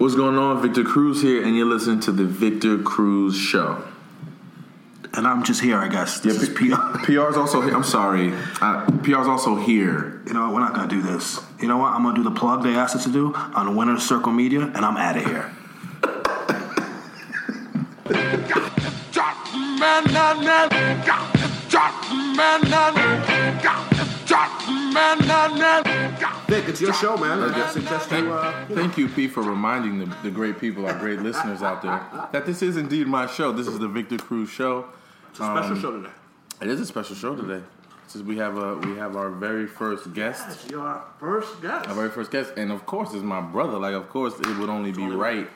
What's going on? Victor Cruz here, and you're listening to the Victor Cruz Show. And I'm just here, I guess. This is P- PR. PR's also here. I'm sorry. Uh, PR's also here. You know what? We're not gonna do this. You know what? I'm gonna do the plug they asked us to do on Winner Circle Media, and I'm out of here. Vic, it's your show, man. I suggest you. Uh, Thank you, P, for reminding the, the great people, our great listeners out there, that this is indeed my show. This is the Victor Cruz Show. it's a special Um, show today. It is a special show today. Since we have a we have our very first guest, It's your first guest. our very first guest, and of course, it's my brother. Like, of course, it would only be right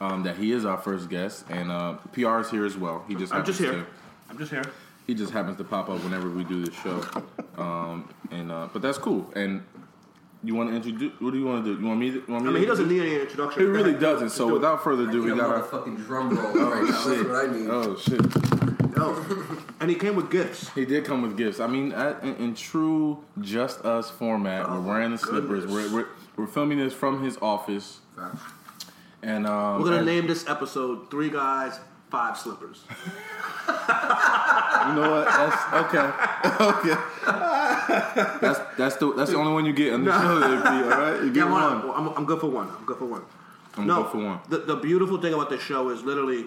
um, that he is our first guest, and uh, PR is here as well. He just I'm happens just here. to I'm just here. He just happens to pop up whenever we do this show. Um, and uh, but that's cool. And you want to introduce? What do you want to do? You want me? To, you want me I mean, to he doesn't need any introduction. He really doesn't. So Do without further ado, we got our. fucking drum roll right now. That's shit. what I need. Oh shit! No. and he came with gifts. He did come with gifts. I mean, at, in, in true just us format, we're wearing the slippers. We're, we're we're filming this from his office, and um, We're gonna and- name this episode Three Guys, Five Slippers. You know what? That's okay. okay. that's that's the that's the only one you get on the show. There, all right, you Yeah, get one. one. I'm, I'm good for one. I'm good for one. I'm no, good for one. The, the beautiful thing about this show is literally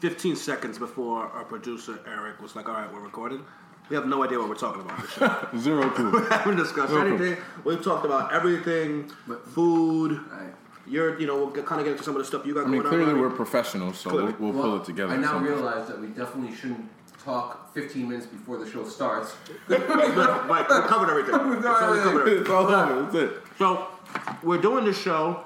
15 seconds before our producer Eric was like, "All right, we're recording." We have no idea what we're talking about. This show. Zero we haven't discussed Okay. anything. We've talked about everything, food. Right. You're, you know, we'll kind of get into some of the stuff you got I mean, going clearly on. we're professionals, so Clearly. we'll, we'll pull it together. I now somehow. realize that we definitely shouldn't talk 15 minutes before the show starts. right, we covered everything. So we covered everything. It's all over. That's it. So we're doing this show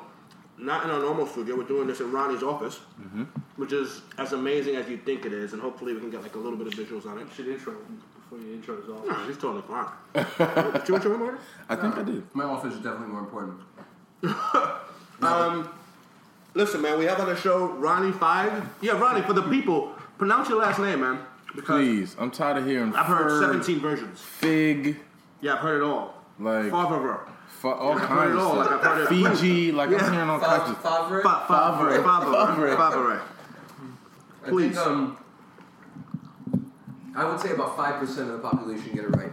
not in our normal studio. We're doing this in Ronnie's office, Mm-hmm. which is as amazing as you think it is, and hopefully we can get like a little bit of visuals on it. should intro before you intro is office. Nah, he's totally fine. Did you intro him already? I think I did. My office is definitely more important. Um, listen, man, we have on the show Ronnie Five. Yeah, Ronnie, for the people, pronounce your last name, man. Because Please, I'm tired of hearing. I've heard Ferg, 17 versions. Fig, Yeah, I've heard it all. like Favre. fu- all I've kinds of all, like, stuff. I've heard it- Fiji, like Yeah. I'm hearing all kinds of. Favre? Fa- Favre. Favre. Favre. I Please. think, um, I would say about 5% of the population get it right.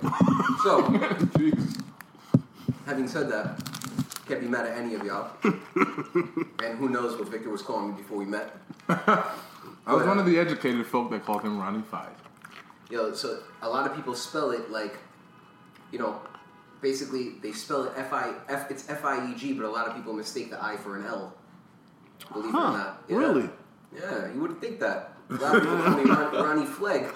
So, having said that, can't be mad at any of y'all. and who knows what Victor was calling me before we met. I was one of the educated folk that called him Ronnie Five. Yo, so a lot of people spell it like, you know, basically they spell it F I F. It's F I E G, but a lot of people mistake the I for an L. Believe it or not. Yeah. Really? Yeah, you wouldn't think that. A lot of people call me Ron, Ronnie Flegg.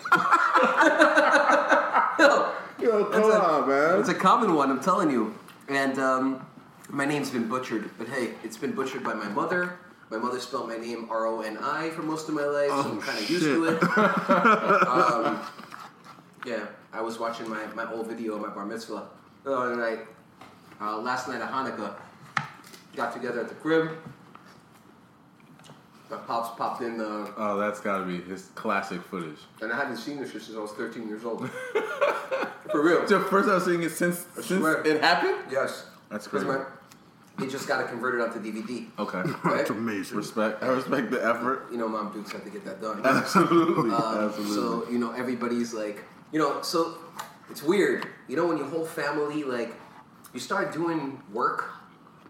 Yo, Yo, come That's a- on, man. it's a common one, I'm telling you. And um, my name's been butchered, but hey, it's been butchered by my mother. My mother spelled my name R O N I for most of my life, so I'm kind of used to it. um, yeah, I was watching my, my old video of my bar mitzvah the other night. Uh, last night of Hanukkah, got together at the crib. My pops popped in the, Oh, that's got to be his classic footage. and I haven't seen this shit since I was 13 years old. For real. It's the first time seeing it since since it happened. Yes. That's crazy. my- He just got to convert it converted onto DVD. Okay, Right? amazing. respect. I respect the effort. You know, Mom Dukes had to get that done. Absolutely, Um, absolutely. So you know, everybody's like, you know, so it's weird. You know, when your whole family like, you start doing work,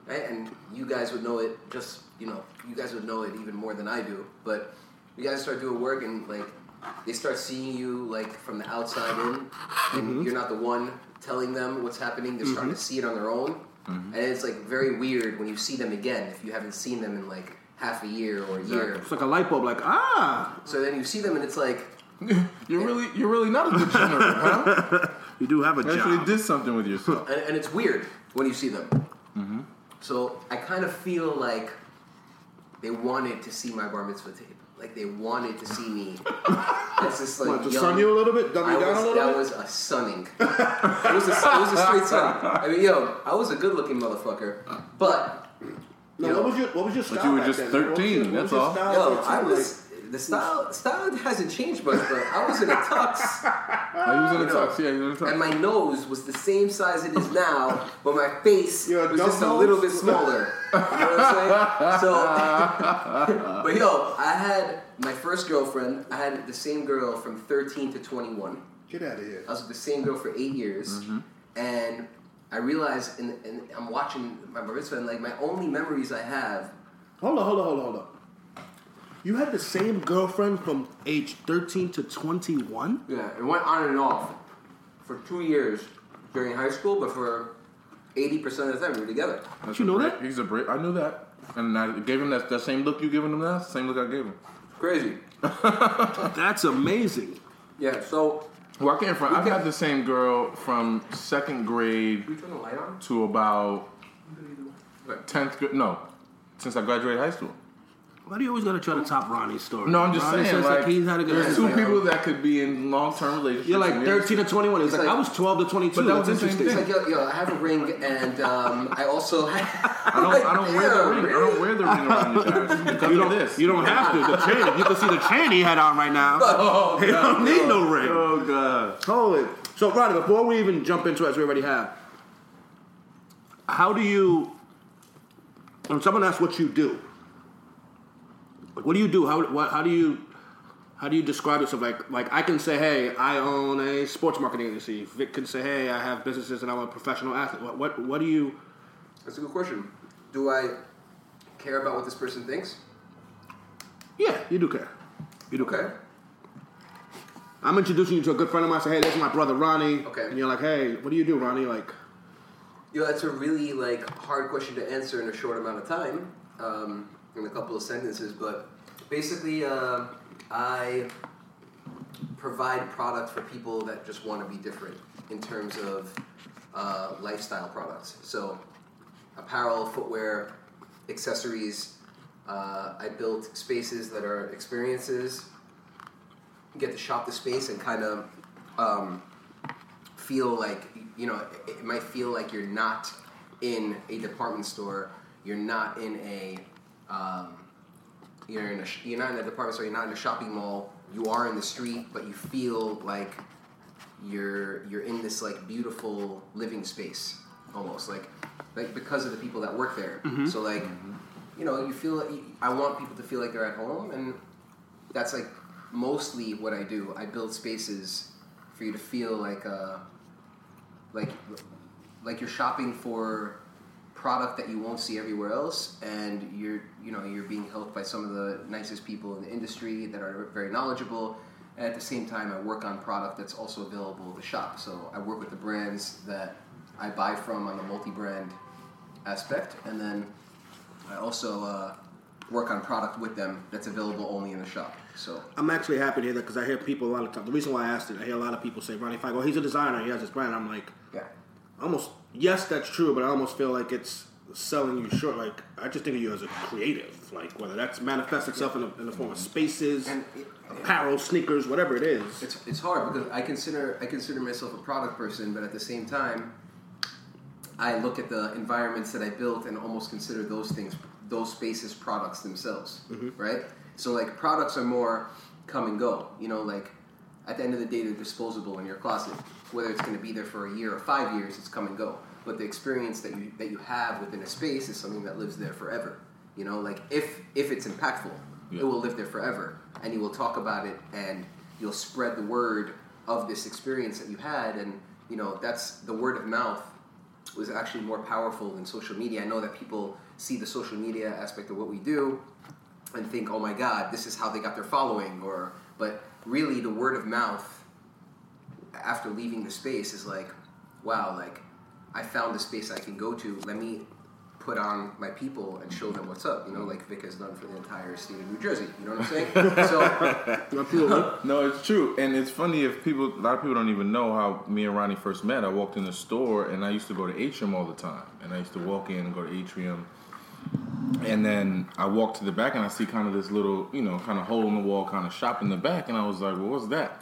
right? And you guys would know it just, you know, you guys would know it even more than I do. But you guys start doing work and like they start seeing you like from the outside in, and Mhm. you're not the one telling them what's happening. They're starting Mhm. to see it on their own, and it's like very weird when you see them again if you haven't seen them in like half a year or a year. It's like a light bulb. Like ah, So then you see them and it's like you're really you're really not a degenerate, huh? you do have a You actually did something with yourself. and, and it's weird when you see them. Mm-hmm. So I kind of feel like they wanted to see my bar mitzvah tape. Like they wanted to see me. It's just like What, to young- sun you a little bit? Dumb you I down was, a little that bit? was a sunning. it was a, it was a straight sunning. I mean, yo, I was a good-looking motherfucker, but No, you what was your what was your But style? you were back just then? What was 13, your- what that's your all. style yo, at I 13? was the style. Style hasn't changed much, but I was in a tux. Oh, you was in a tux, yeah, you in a tux. And my nose was the same size it is now, but my face You're was just a little bit smaller. You know what I'm saying? So, but yo, I had my first girlfriend. I had the same girl from 13 to 21. Get out of here. I was with the same girl for eight years, Mm-hmm. and I realized, and, and I'm watching my bar mitzvah, and like my only memories I have. Hold on, hold on, hold on, hold on. You had the same girlfriend from age 13 to 21? Yeah, it went on and off for two years during high school, but for 80% of the time we were together. That's you know Brit. that? He's a Brit. I knew that. And I gave him that, that same look you giving him now. Same look I gave him. Crazy. That's amazing. Yeah, so. Well, I came from. I've had the same girl from second grade Can you turn the light on? to about tenth. grade. No, since I graduated high school. Why do you always gotta try to top Ronnie's story? No, I'm just Ronnie saying. says Like, he's had a good there's two life. people that could be in long-term relationships. You're like 13 to 21. He's It's like, like- I was 12 to 22. But that That's was the interesting. It's like, yo, yo, I have a ring, and um, I also have. I don't. I don't wear the ring. I don't wear the ring around you guys because You don't, this. you don't have to. The chain. You can see the chain he had on right now. Oh, he don't need no ring. Oh god. Hold it. So, Ronnie, before we even jump into it, as we already have, how do you, when someone asks what you do, like, what do you do? How, what, how do you, how do you describe yourself? Like, like I can say, hey, I own a sports marketing agency. Vic can say, hey, I have businesses and I'm a professional athlete. What, what, what do you? That's a good question. Do I care about what this person thinks? Yeah, you do care. You do Okay. care. I'm introducing you to a good friend of mine. I Say, hey, this is my brother Ronnie. Okay. And you're like, hey, what do you do, Ronnie? Like, You know, that's a really like hard question to answer in a short amount of time, um, in a couple of sentences. But basically, uh, I provide product for people that just want to be different in terms of uh, lifestyle products. So, apparel, footwear, accessories. Uh, I built spaces that are experiences. You get to shop the space and kind of um, feel like you know it, it might feel like you're not in a department store you're not in a um, you're in a sh- you're not in a department store you're not in a shopping mall. You are in the street but you feel like you're you're in this like beautiful living space almost like like because of the people that work there. Mhm. so like you know you feel like I want people to feel like they're at home and that's like mostly what I do. I build spaces for you to feel like uh, like like you're shopping for product that you won't see everywhere else and you're you know you're being helped by some of the nicest people in the industry that are very knowledgeable and at the same time I work on product that's also available to shop so I work with the brands that I buy from on the multi-brand aspect and then I also uh, work on product with them that's available only in the shop so I'm actually happy to hear that because I hear people a lot of times. The reason why I asked it, I hear a lot of people say, Ronnie, if I go, he's a designer, he has his brand. I'm like, yeah. almost, yes, that's true, but I almost feel like it's selling you short. Like, I just think of you as a creative. Like, whether that's manifests itself in, a, in the form of spaces, apparel, sneakers, whatever it is. It's, it's hard because I consider I consider myself a product person, but at the same time, I look at the environments that I built and almost consider those things, those spaces, products themselves, mm-hmm. right? So like products are more come and go. You know, like at the end of the day, they're disposable in your closet. Whether it's going to be there for a year or five years, it's come and go. But the experience that you that you have within a space is something that lives there forever. You know, like if if it's impactful, it will live there forever, and you will talk about it, and you'll spread the word of this experience that you had, and you know that's the word of mouth was actually more powerful than social media. I know that people see the social media aspect of what we do and think, "Oh my God, this is how they got their following," or but really the word of mouth after leaving the space is like, "Wow, like I found a space I can go to. Let me." Put on my people and show them what's up, you know, like Vic has done for the entire state of New Jersey. You know what I'm saying? so, no, it's true, and it's funny if people. A lot of people don't even know how me and Ronnie first met. I walked in the store, and I used to go to Atrium all the time, and I used to walk in and go to Atrium, and then I walk to the back, and I see kind of this little, you know, kind of hole in the wall, kind of shop in the back, and I was like, "Well, what's that?"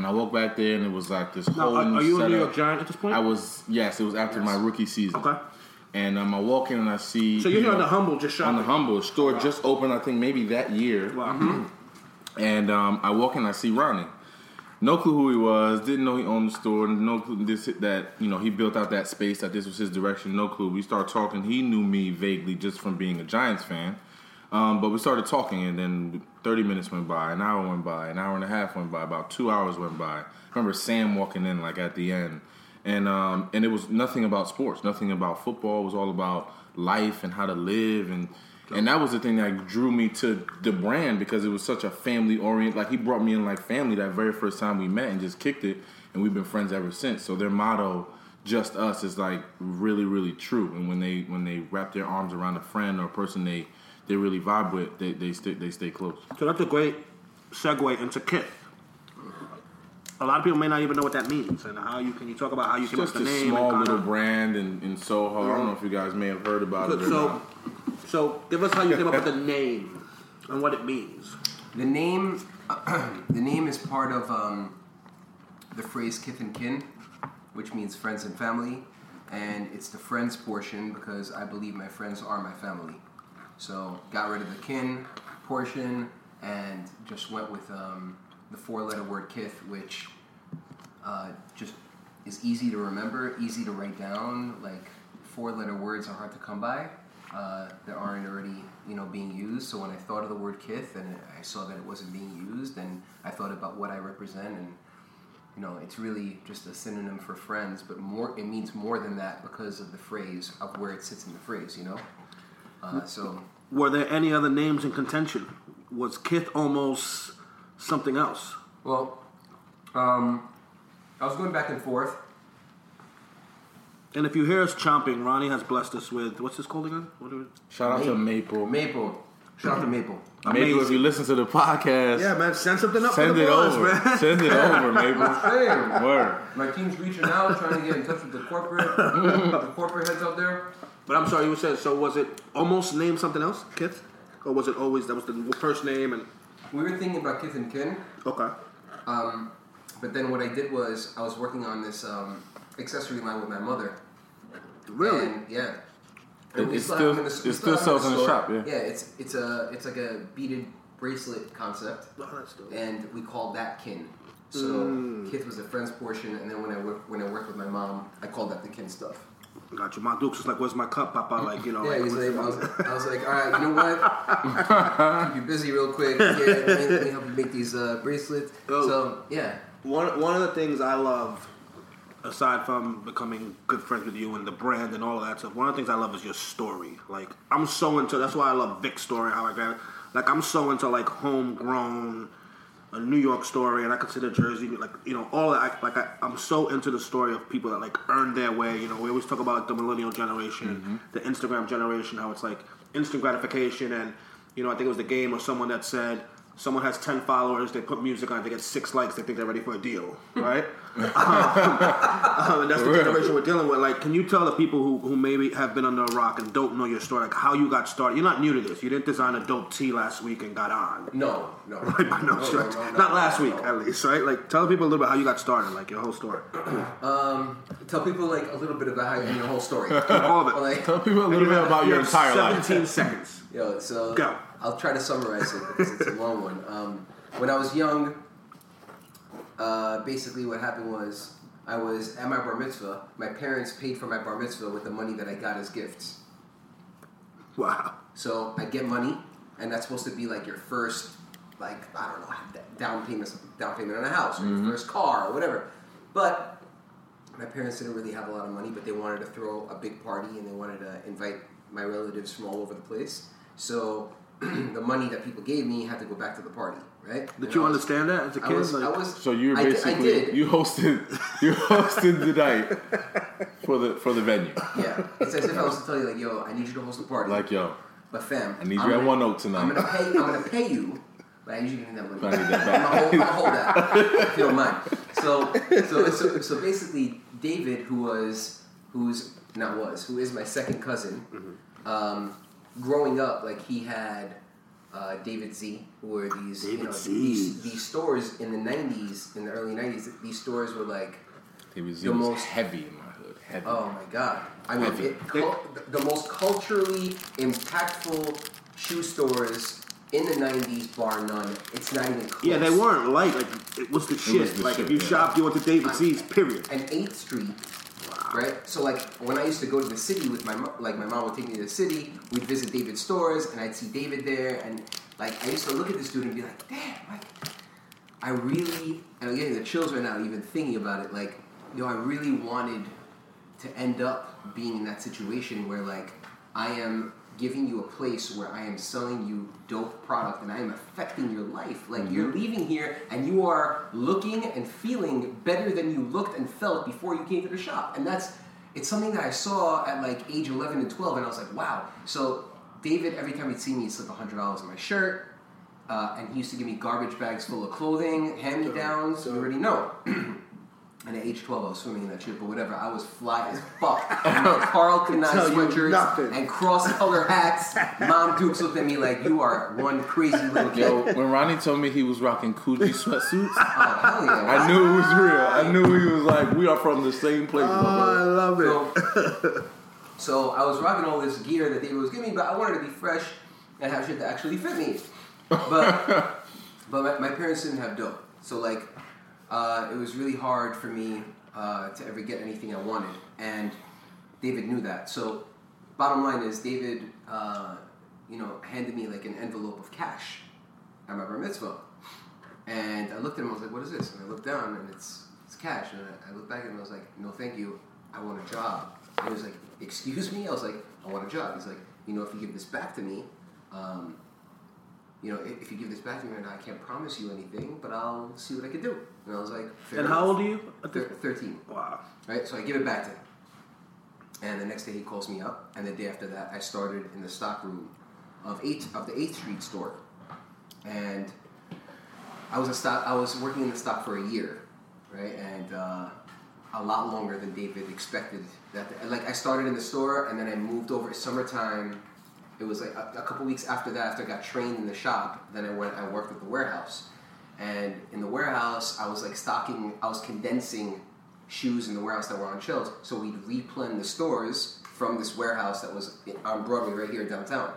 And I walked back there, and it was like this Now, whole are- new are you a New. York Giant at this point? I was. Yes, it was after my rookie season. Okay. And um, I walk in and I see. So you're you here on the Humble, just on the. Humble store just opened, I think maybe that year. Wow. And um, I walk in, and I see Ronnie. No clue who he was. Didn't know he owned the store. No clue this that you know he built out that space. That this was his direction. No clue. We start talking. He knew me vaguely just from being a Giants fan. Um, but we started talking, and then 30 minutes went by, an hour went by, an hour and a half went by, about two hours went by. I remember Sam walking in like at the end, and um, and it was nothing about sports, nothing about football. It was all about life and how to live, and and that was the thing that drew me to the brand because it was such a family orient. Like he brought me in like family that very first time we met and just kicked it, and we've been friends ever since. So their motto, "Just Us," is like really really true. And when they when they wrap their arms around a friend or a person they they really vibe with, they they stay they stay close. So that's a great segue into Kith. A lot of people may not even know what that means, and how you can you talk about how you It's came up just with a name. small and little kinda, brand in, in Soho. I don't know if you guys may have heard about it. Or so, not. so give us how you came up with the name and what it means. The name, the name is part of um, the phrase "kith and kin," which means friends and family, and it's the friends portion because I believe my friends are my family. So got rid of the kin portion and just went with um, the four-letter word "kith," which uh, just is easy to remember, easy to write down. Like four-letter words are hard to come by. Uh, that aren't already, you know, being used. So when I thought of the word "kith" and I saw that it wasn't being used, and I thought about what I represent, and you know, it's really just a synonym for friends, but more it means more than that because of the phrase of where it sits in the phrase. You know, uh, so Were there any other names in contention? Was Kith almost something else? Well, um, I was going back and forth. And if you hear us chomping, Ronnie has blessed us with what's this called again? What are we? Shout out to Maple. Maple. Shout out to Maple. Maple, if you listen to the podcast, Yeah, man, send something up send for the it boys, over. man. Send it over, Maple. Same. Word. My team's reaching out, trying to get in touch with the corporate, the corporate heads out there. But I'm sorry, you were saying. So was it almost named something else, Kith, or was it always that was the first name and? We were thinking about kith and kin. Okay. Um, but then what I did was I was working on this um, accessory line with my mother. Really? And, yeah. It- we it still still- have them in the- it we still sells in the shop, yeah. Yeah, it's it's a it's like a beaded bracelet concept. Oh, that's dope. And we called that kin. So Mm. kith was the friends portion, and then when I worked when I worked with my mom, I called that the kin stuff. Got you. My Dukes is like, "Where's my cup, Papa?" Like you know. Yeah, like, he's like, I, was, I was like, all right, you know what? Keep you busy real quick. Yeah, let me, let me help you make these uh, bracelets. Oh. So yeah, One one of the things I love, aside from becoming good friends with you and the brand and all of that stuff, one of the things I love is your story. Like I'm so into. That's why I love Vic's story. How I got. It. Like I'm so into like homegrown, a New York story, and I consider Jersey like you know all that. I, like I, I'm so into the story of people that like earned their way. You know, we always talk about the millennial generation, mm-hmm. the Instagram generation, how it's like instant gratification, and you know I think it was the game or someone that said. Someone has ten followers. They put music on. They get six likes. They think they're ready for a deal, right? um, and that's the real. generation we're dealing with. Like, can you tell the people who, who maybe have been under a rock and don't know your story, like how you got started? You're not new to this. You didn't design a dope tee last week and got on. no, no, Right, by no, no, stretch. no, no, not no, last no. week, at least, right? Like, tell people a little bit how you got started, like your whole story. Um, tell people like a little bit about how you your whole story. All of it. Like, Tell people a little bit about your have entire life. 17 seconds. Yo, so Go. I'll try to summarize it because it's a long one. Um, when I was young, uh, basically what happened was I was at my bar mitzvah. My parents paid for my bar mitzvah with the money that I got as gifts. Wow. So I get money, and that's supposed to be like your first, like I don't know, down payment, down payment on a house, or your first car, or whatever. But my parents didn't really have a lot of money, but they wanted to throw a big party and they wanted to invite my relatives from all over the place. So the money that people gave me had to go back to the party, right? Did And you I was- understand that as a I kid? was, Like- I was, So you're I di- I basically did. you hosted you hosted the night for the for the venue. Yeah, it's as if I was to tell you, like, yo, I need you to host the party. Like yo, but fam, I need you I'm at gonna- one note tonight. I'm gonna pay. I'm gonna pay you, but I need you to give me that money. I need that I'm, gonna back. hold, I'm gonna hold that if you don't mind. So, so, so, so basically, David, who was, who's not was, who is my second cousin, Mm-hmm. um, growing up, like he had. Uh, David Z, who were these, you know, Z's. these, these stores in the '90s, in the early '90s. These stores were like He was, he The was most- heavy in my hood. Heavy. Oh my god! I mean, Heavy. it, cul- the most culturally impactful shoe stores in the '90s, bar none. It's not even close. yeah, they weren't light. Like it was the shit. was the like shit, if you yeah. shopped, you went to David Z's. Period. And Eighth Street, right? So like when I used to go to the city with my mom, like my mom would take me to the city. We'd visit David's stores, and I'd see David there, and like I used to look at this dude and be like, damn, like I really, and I'm getting the chills right now even thinking about it. Like, you know, I really wanted to end up being in that situation where like I am giving you a place where I am selling you dope product and I am affecting your life. Like you're leaving here and you are looking and feeling better than you looked and felt before you came to the shop. And that's it's something that I saw at like age 11 and 12 and I was like, wow. So David, every time he'd see me, he'd slip $100 in my shirt. Uh, and he used to give me garbage bags full of clothing, hand me downs. You already know. and at age 12, I was swimming in that shit, but whatever. I was fly as fuck. In my Karl Kani Tell you sweatshirts nothing. and cross color hats. Mom Dukes looked at me like, you are one crazy little kid. Yo, when Ronnie told me he was rocking Coogi sweatsuits, Oh, hell yeah. I knew it was real. I knew he was like, we are from the same place. Ah, my Oh, I love it. So, so I was rocking all this gear that David was giving me, but I wanted to be fresh and have shit that actually fit me. But but my, my parents didn't have dough, so like uh, it was really hard for me uh, to ever get anything I wanted, and David knew that. So bottom line is David, uh, you know, handed me like an envelope of cash at my bar mitzvah, and I looked at him. I was like, "What is this?" And I looked down, and it's it's cash. And I, I looked back at him. I was like, "No, thank you. I want a job." And he was like, "Excuse me?" I was like, "I want a job." He's like, "You know, if you give this back to me." Um, you know, if, you give this back to me right now, I can't promise you anything, but I'll see what I can do. And I was like, Fair And how old are you? Thir- 13. Wow. Right? So I give it back to him. And the next day he calls me up, and the day after that, I started in the stock room of eight of the Eighth Street store, and I was a stock. I was working in the stock for a year, right, and uh, a lot longer than David expected. That like I started in the store, and then I moved over summertime. It was like a, a couple weeks after that, after I got trained in the shop. Then I went. I worked at the warehouse, and in the warehouse, I was like stocking. I was condensing shoes in the warehouse that were on shelves. So we'd replen the stores from this warehouse that was on Broadway right here downtown.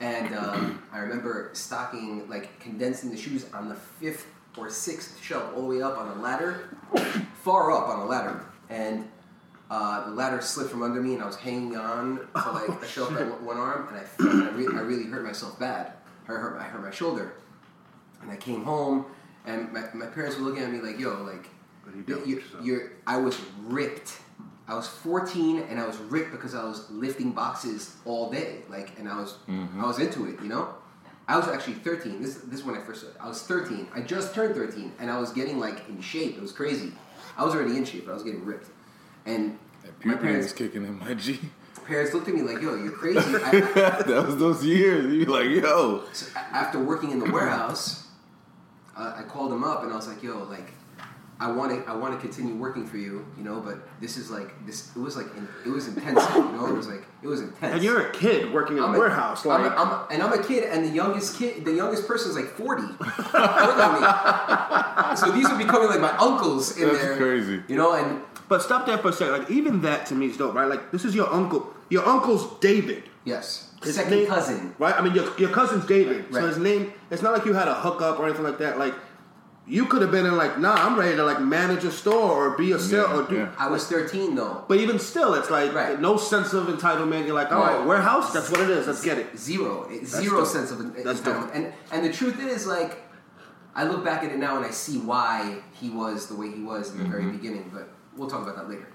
And um, I remember stocking, like condensing the shoes on the fifth or sixth shelf, all the way up on a ladder, far up on a ladder. And uh, the ladder slipped from under me, and I was hanging on to like a shelf at one- arm, and I I, re- I really hurt myself bad. I hurt, I hurt my shoulder. And I came home, and my, my parents were looking at me like, "Yo, like, you, you're." I was ripped. I was 14, and I was ripped because I was lifting boxes all day, like, and I was Mm-hmm. I was into it, you know. I was actually 13. This this is when I first started. I was 13. I just turned 13, and I was getting like in shape. It was crazy. I was already in shape, but I was getting ripped. And my parents was kicking in my G. parents looked at me like, "Yo, you're crazy." I, that was those years. You be like, yo. so after working in the warehouse, uh, I called him up and I was like, "Yo, like, I want to, I want to continue working for you, you know, but this is like this. It was like, in, it was intense, you know. It was like, it was intense." And you're a kid working in a I'm a- warehouse. I'm a, I'm a, and I'm a kid, and the youngest kid, the youngest person is like 40. Older than me. so these are becoming like my uncles in That's there. crazy. You know, and but stop there for a second. Like even that to me is dope, right? Like this is your uncle. Your uncle's David. yes, His second name- cousin. Right? I mean, your, your cousin's David. Right. So his name, it's not like you had a hookup or anything like that. Like, you could have been in, like, nah, I'm ready to, like, manage a store or be a sale or do. yeah. I was 13 though. But even still, it's like Right. no sense of entitlement. You're like, all right, No. warehouse, that's what it is. Let's get it. Zero, zero dope. sense of en- That's entitlement. dope. And and the truth is, like, I look back at it now and I see why he was the way he was in the very mm-hmm. beginning. But we'll talk about that later.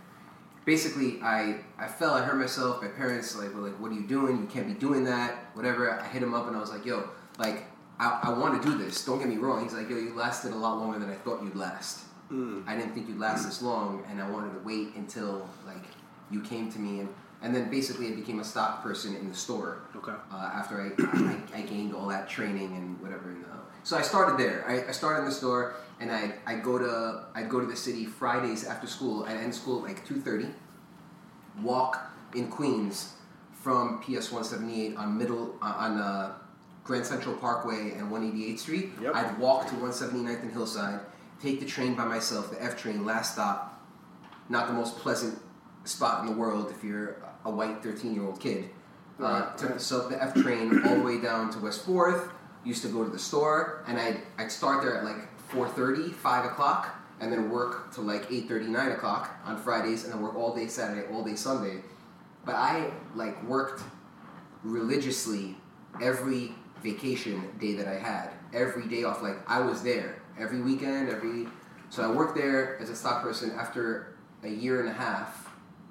Basically, I I fell. I hurt myself. My parents like were like, "What are you doing? You can't be doing that." Whatever. I hit him up and I was like, "Yo, like I, I want to do this. Don't get me wrong." He's like, "Yo, you lasted a lot longer than I thought you'd last. I didn't think you'd last this long, and I wanted to wait until like you came to me and." And then basically, I became a stock person in the store. Okay. Uh, after I, I, I gained all that training and whatever. So I started there. I, I started in the store, and I I go to I'd go to the city Fridays after school. I'd end school at like two thirty. Walk in Queens from PS one seventy eight on middle uh, on uh, Grand Central Parkway and one eighty eighth Street. Yep. I'd walk to 179th and Hillside, take the train by myself, the F train, last stop. Not the most pleasant spot in the world if you're a white 13 year old kid. Uh, took right. the the F train all the way down to West Fourth. Used to go to the store, and I'd, I'd start there at like 4:30, 5 o'clock, and then work till like 8:30, 9 o'clock on Fridays, and then work all day Saturday, all day Sunday. But I like worked religiously every vacation day that I had, every day off. Like I was there every weekend, every. So I worked there as a stock person after a year and a half,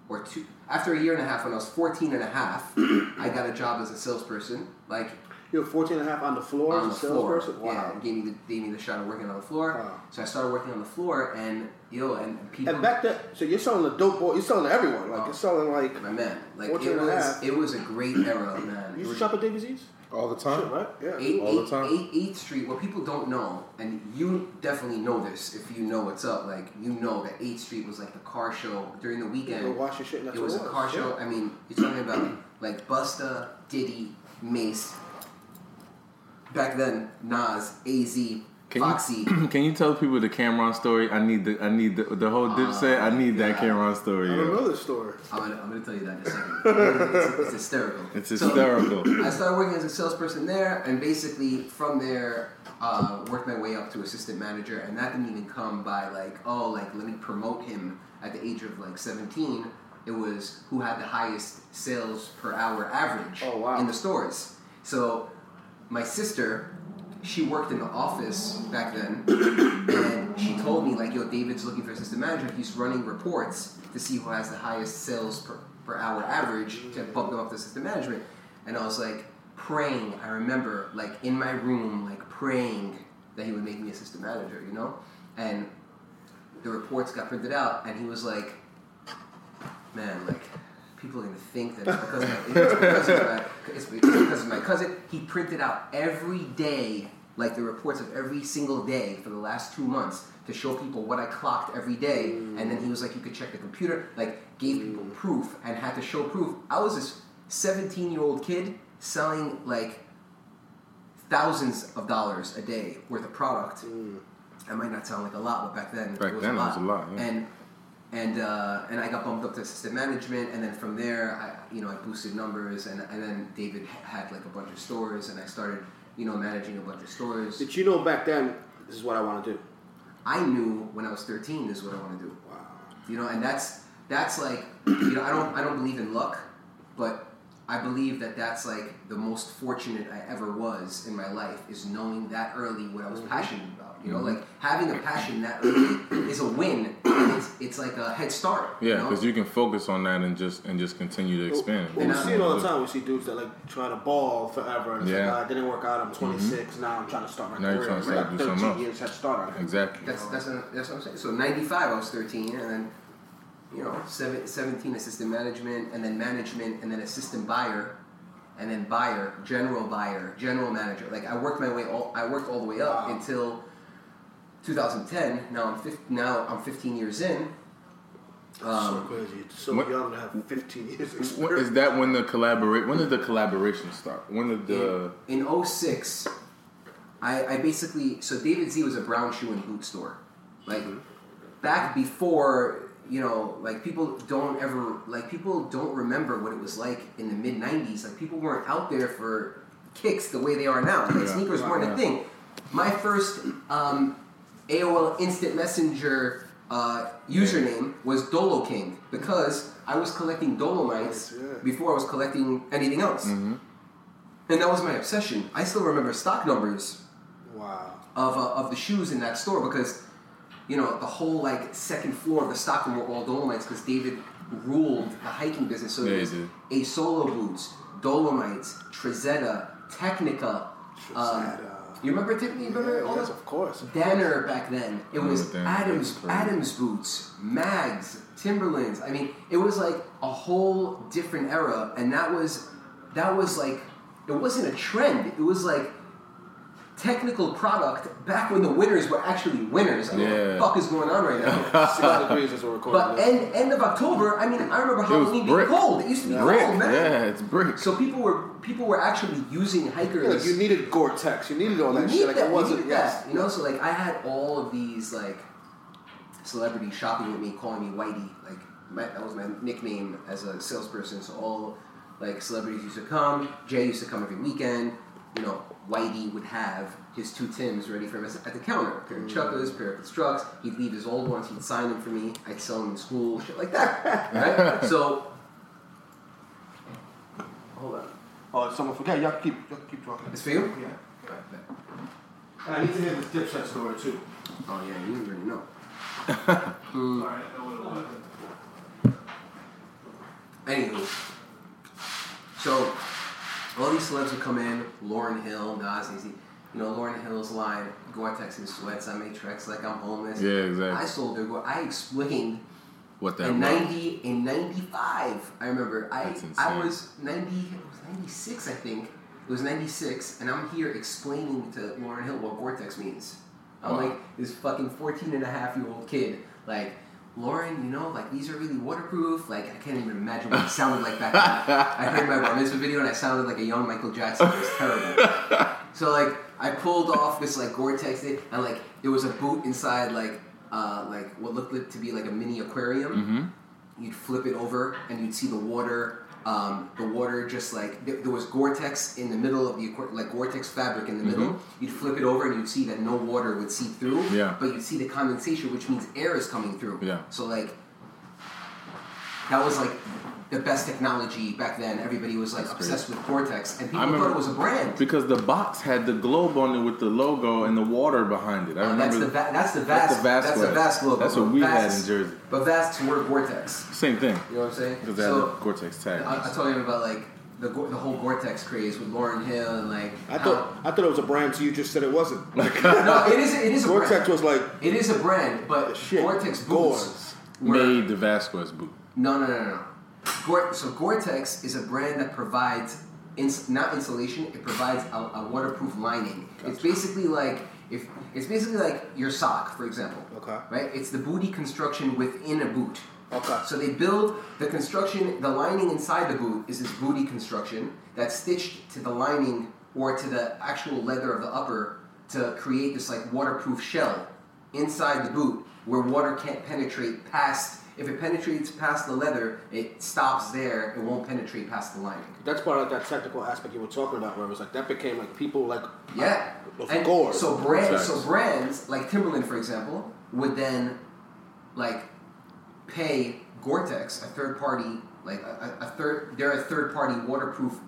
or two. After a year and a half, when I was 14 and a half, I got a job as a salesperson. Like You were 14 and a half on the floor on the as a floor. salesperson? Yeah, gave me the gave me the shot of working on the floor. Wow. So I started working on the floor, and yo, and people. And back then, so you're selling the dope boy, you're selling to everyone. Like, you're selling like. my man, like 14 it and a was half. it was a great era, man. You It used to shop at David Z's? All the time. Shit, right? Yeah. Eight, All the time. eight- Eighth Street. What people don't know, and you definitely know this if you know what's up. Like you know that Eighth Street was like the car show during the weekend. go wash your shit, and that's it was it a was, car yeah. show. I mean, you're talking about like Busta, Diddy, Mase. Back then, Nas, Az, Can Foxy. you can you tell people the Cam'ron story? I need the I need the, the whole Dipset. I need that Cam'ron story. I don't yo. know this story. I'm gonna, I'm gonna tell you that in a second. it's, it's hysterical. It's So, hysterical. I started working as a salesperson there, and basically from there, uh, worked my way up to assistant manager, and that didn't even come by like, oh, like let me promote him at the age of like 17. It was who had the highest sales per hour average Oh, wow. in the stores. So my sister, she worked in the office back then, and she told me like, "Yo, David's looking for assistant manager. He's running reports to see who has the highest sales per, per hour average to bump them up to assistant management." And I was like praying. I remember like in my room, like praying that he would make me assistant manager. You know, and the reports got printed out, and he was like, "Man, like." People are gonna think that it's because, of my, it's because of my it's because of my cousin. He printed out every day, like the reports of every single day for the last two months, to show people what I clocked every day. And then he was like, you could check the computer, like gave people proof and had to show proof. I was this 17 year old kid selling like thousands of dollars a day worth of product. Mm. That might not sound like a lot, but back then Back it was then a it lot. was a lot, yeah. And and uh, and I got bumped up to assistant management, and then from there, I you know I boosted numbers, and and then David had like a bunch of stores, and I started you know managing a bunch of stores. Did you know back then, this is what I want to do? I knew when I was 13 this is what I want to do. Wow. You know, and that's that's like you know I don't I don't believe in luck, but I believe that that's like the most fortunate I ever was in my life is knowing that early what I was passionate about. You know, Mhm. like having a passion that early is a win. It's, it's like a head start. Yeah, because you can focus on that and just and just continue to expand. Well, we see it all the time. We see dudes that like try to ball forever. And it's Yeah. like, it didn't work out. I'm 26. Now I'm trying to start my Now you're career. trying to start do something 13 else. years head start on. Exactly. That's that's what, that's what I'm saying. So '95, I was 13, and then you know, seven, 17 assistant management, and then management, and then assistant buyer, and then buyer, general buyer, general manager. Like I worked my way all I worked all the way up until 2010. Now I'm 15, now I'm 15 years in. so Um, crazy. So What- young to have 15 years experience. Is that when the collaborate? When did the collaboration start? When did the in 06, I, I basically so David Z was a brown shoe and boot store, like back before you know like people don't ever like people don't remember what it was like in the mid 90s. Like people weren't out there for kicks the way they are now. Like Yeah. sneakers weren't Yeah. a thing. My first um, AOL Instant Messenger uh, username was Dolo King because I was collecting Dolomites before I was collecting anything else. Mm-hmm. And that was my obsession. I still remember stock numbers Wow. of, uh, of the shoes in that store because, you know, the whole like second floor of the stockroom were all Dolomites because David ruled the hiking business. So Yeah, it was Asolo boots, Dolomites, Trezeta, Tecnica. Um, you remember Tiffany? You remember all Yes, of course. Danner back then. It was Danner, Adams. Adams boots, Mags, Timberlands. I mean, it was like a whole different era, and that was that was like it wasn't a trend. It was like technical product back when the winners were actually winners. I mean, what the Yeah. fuck is going on right now? Six degrees as we're recording But this. end end of October, I mean, I remember how It was Halloween being brick. cold. It used to be Brick, cold, man. yeah, it's brick. So people were people were actually using hikers. Yeah, like you needed Gore-Tex. You needed all that need shit. Like that, it you wasn't. needed Yes. that, you know. So like, I had all of these like celebrities shopping with me, calling me Whitey. Like my, that was my nickname as a salesperson. So all like celebrities used to come. Jay used to come every weekend. You know, Whitey would have his two Tims ready for him at the counter. A pair of mm. Chuckers, pair of Constructs. He'd leave his old ones. He'd sign them for me. I'd sell them in school, shit like that. Right? so. Hold on. Oh, someone forget. Y'all keep, y'all keep talking. It's for you? Yeah. And I need to hear this Dipset story too. Oh yeah, you already know. Hmm. Alright, I know what it was. Anywho, so all these celebs would come in, Lauryn Hill, Nas, Easy. You know, Lauryn Hill's line, Gore-Tex and sweats, I make tracks like I'm homeless. Yeah, exactly. I sold her, Gore- I explained What that in was. 90, in 95, I remember, I, I was 90, it was 96, I think. It was 96, and I'm here explaining to Lauryn Hill what Gore-Tex means. I'm Wow. like this fucking 14 and a half year old kid, like, Lauryn, you know, like these are really waterproof. Like I can't even imagine what it sounded like back then. I heard my bar mitzvah video and I sounded like a young Michael Jackson. It was terrible. So like I pulled off this like Gore-Tex thing and like there was a boot inside like uh, like what looked like to be like a mini aquarium. Mm-hmm. You'd flip it over and you'd see the water. Um, the water just like there, there was Gore-Tex in the middle of the like Gore-Tex fabric in the middle. You'd flip it over and you'd see that no water would seep through. Mm-hmm. Yeah. But you'd see the condensation, which means air is coming through. Yeah. So like that was like the best technology back then. Everybody was like obsessed with Gore-Tex, and people I remember thought it was a brand. because the box had the globe on it with the logo and the water behind it. I Uh, remember that's the va- that's the vast That's that's the the Vast vast logo. That's what we Vast- had in Jersey. But Vast were Gore-Tex. Same thing. You know what I'm saying? Because they had the Gore-Tex tag. I, I told you about like the the whole Gore-Tex craze with Lauryn Hill and like I how- thought I thought it was a brand, so you just said it wasn't. no, it is it is a Gore-Tex brand. was like It is a brand, but shit. Gore-Tex Gores. boots were Made the Vasquez boot. No, no, no, no. Gore, so Gore-Tex is a brand that provides ins, not insulation. It provides a, a waterproof lining. It's basically like if it's basically like your sock, for example. Okay. Right. It's the booty construction within a boot. Okay. So they build the construction. The lining inside the boot is this booty construction that's stitched to the lining or to the actual leather of the upper to create this like waterproof shell inside the boot where water can't penetrate past. If it penetrates past the leather, it stops there. It won't penetrate past the lining. that's part of that technical aspect you were talking about, where it was like that became like people like Yeah. those And. So brands, so brands like Timberland, for example, would then like pay Gore-Tex, a third party, like a, a a third, they're a third party waterproof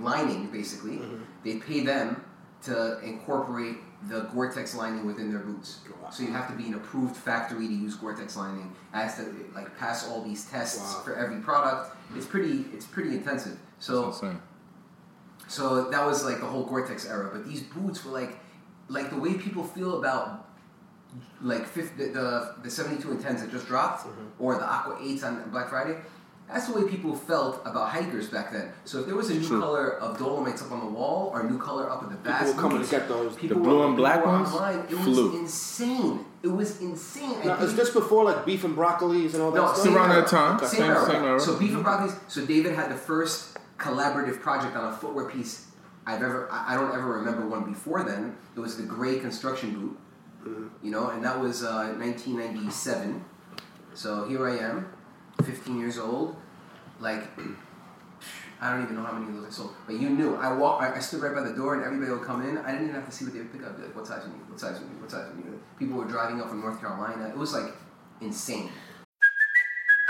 lining, basically. Mm-hmm. They pay them to incorporate the Gore-Tex lining within their boots. So you have to be an approved factory to use Gore-Tex lining. It has to like pass all these tests Wow. for every product. It's pretty, it's pretty intensive. So. That's. So that was like the whole Gore-Tex era. But these boots were like, like the way people feel about like fifth, the, the the seventy two and tens that just dropped, Mm-hmm. or the Aqua eights on Black Friday. That's the way people felt about hikers back then. So if there was a new True. color of Dolomites up on the wall or a new color up at the back, were coming to get those. The blue and black ones online. It was insane. It was insane. And Now, is people- this before like beef and broccolis and all that no, stuff? same around era. that time. Same, Same- era. same era. So Beef and Broccoli's. So David had the first collaborative project on a footwear piece I've ever. I I don't ever remember one before then. It was the gray construction boot. You know, and that was uh, 1997. So here I am, 15 years old. Like, I don't even know how many of those I sold. But you knew. I walk. I, stood right by the door, and everybody would come in. I didn't even have to see what they would pick up. Be like, what size you? What size you need? What size you need? People were driving up from North Carolina. It was like insane.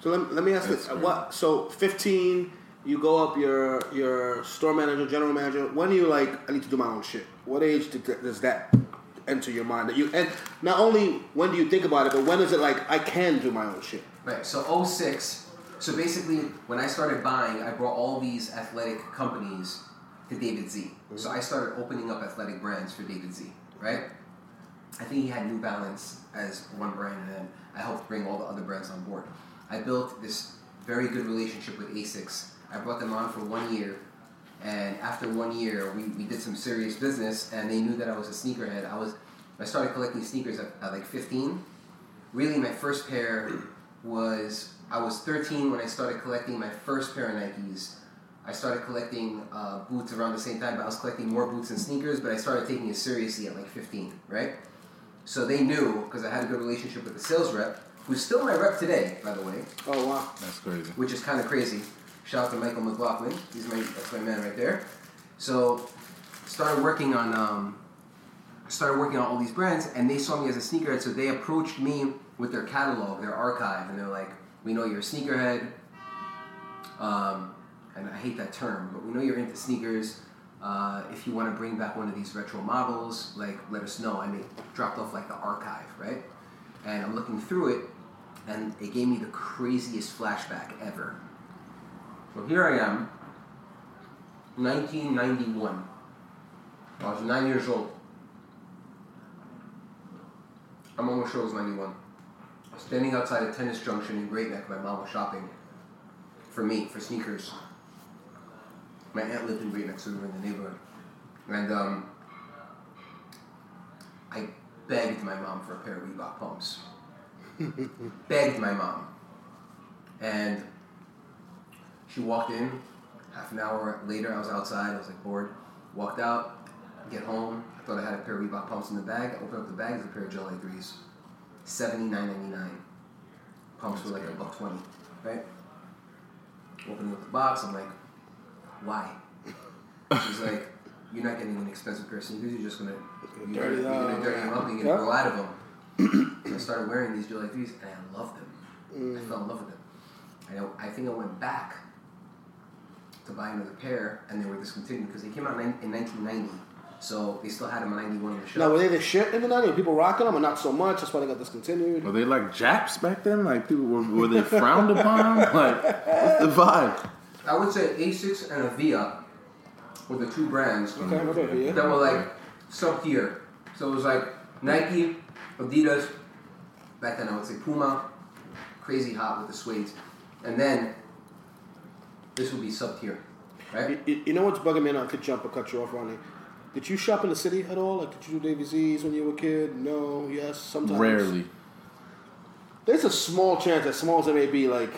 So let, let me ask this: uh, What? So fifteen, you go up your your store manager, general manager. When are you like, I need to do my own shit? What age did, does that enter your mind? That you and not only when do you think about it, but when is it like I can do my own shit? Right. So 06. So basically, when I started buying, I brought all these athletic companies to David Z. Mm-hmm. So I started opening up athletic brands for David Z. Right. I think he had New Balance as one brand, and then I helped bring all the other brands on board. I built this very good relationship with Asics. I brought them on for one year, and after one year, we, we did some serious business, and they knew that I was a sneakerhead. I was I started collecting sneakers at, at like 15. Really, my first pair was I was 13 when I started collecting my first pair of Nikes. I started collecting uh, boots around the same time, but I was collecting more boots and sneakers. But I started taking it seriously at like 15, right? So they knew because I had a good relationship with the sales rep, who's still my rep today, by the way. Oh wow, That's crazy. Which is kind of crazy. Shout out to Michael McLaughlin. He's my that's my man right there. So started working on um, started working on all these brands, and they saw me as a sneakerhead, so they approached me with their catalog, their archive, and they're like, "We know you're a sneakerhead." Um, and I hate that term, but we know you're into sneakers. Uh, if you want to bring back one of these retro models, like let us know. I mean, dropped off like the archive, right? And I'm looking through it, and it gave me the craziest flashback ever. So here I am, 1991. I was nine years old. I'm almost sure it was 91. I was standing outside a tennis junction in Great Neck. My mom was shopping for me, for sneakers. My aunt lived in Great Neck, so we were in the neighborhood. And um, I begged my mom for a pair of Reebok pumps. begged my mom. And she walked in. Half an hour later, I was outside. I was like bored. Walked out. Get home. I thought I had a pair of Reebok pumps in the bag. I opened up the bag. There's a pair of Gel Lyte IIIs. Seventy-nine ninety-nine. Pumps were like a buck twenty, right? Opening up the box, I'm like, why? She's like, you're not getting an expensive pair of sneakers. You're just gonna, you're, dirty you're gonna them. dirty them up. and You're gonna Yeah. grow out of them. And I started wearing these Gel Lyte IIIs, and I loved them. I mm. fell in love with them. I, I think I went back to buy another pair, and they were discontinued because they came out in, in 1990. So they still had them in 91 on the shelf. Now were they the shit in the nineties? Were people rocking them, or not so much? That's why they got discontinued. Were they like Japs back then? Like people were, were they frowned upon? Like what's the vibe? I would say Asics and Avia were the two brands Okay, okay, yeah. that were like sub tier. So it was like Nike, Adidas. Back then I would say Puma, crazy hot with the suede, and then this would be sub tier, right? You, you know what's bugging me? And I could jump or cut you off, Ronnie. Did you shop in the city at all? Like, did you do David Z's when you were a kid? No, yes, sometimes. Rarely. There's a small chance, as small as it may be, like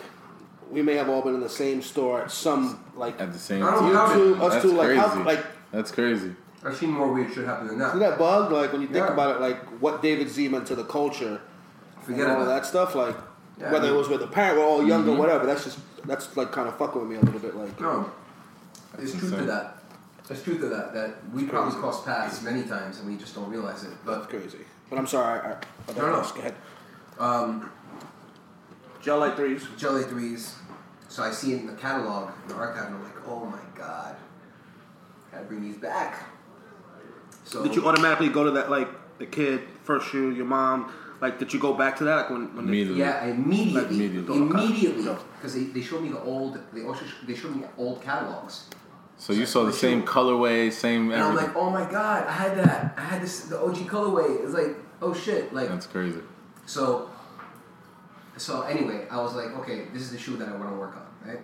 we may have all been in the same store at some like At the same time. don't you know. two, us That's two, like crazy. how, like That's crazy. I've seen more weird shit happen than that. see that bug? Like when you think Yeah. about it, like what David Z meant to the culture, Forget all about that stuff. Like Yeah, whether I it was with a parent, we're all young or whatever. That's just that's like kind of fucking with me a little bit. Like No, there's truth to that. There's truth to that. That we probably crossed paths many times and we just don't realize it. that's But crazy. But I'm sorry. I, I, I No, no. Go ahead. um, Gel Lyte threes. Jelly threes. So I see it in the catalog, in the archive, and I'm like, oh my god, gotta bring these back. So Did you automatically go to that like the kid first shoe, your mom? Like, did you go back to that? Like when, when they- Yeah, immediately, Like immediately. immediately, because they, they showed me the old, they also sh- they showed me old catalogs. So you saw the same colorway, same And I'm like, oh my god, I had that. I had this, the OG colorway. It's like, oh shit, like. That's crazy. So, so anyway, I was like, okay, this is the shoe that I want to work on, right?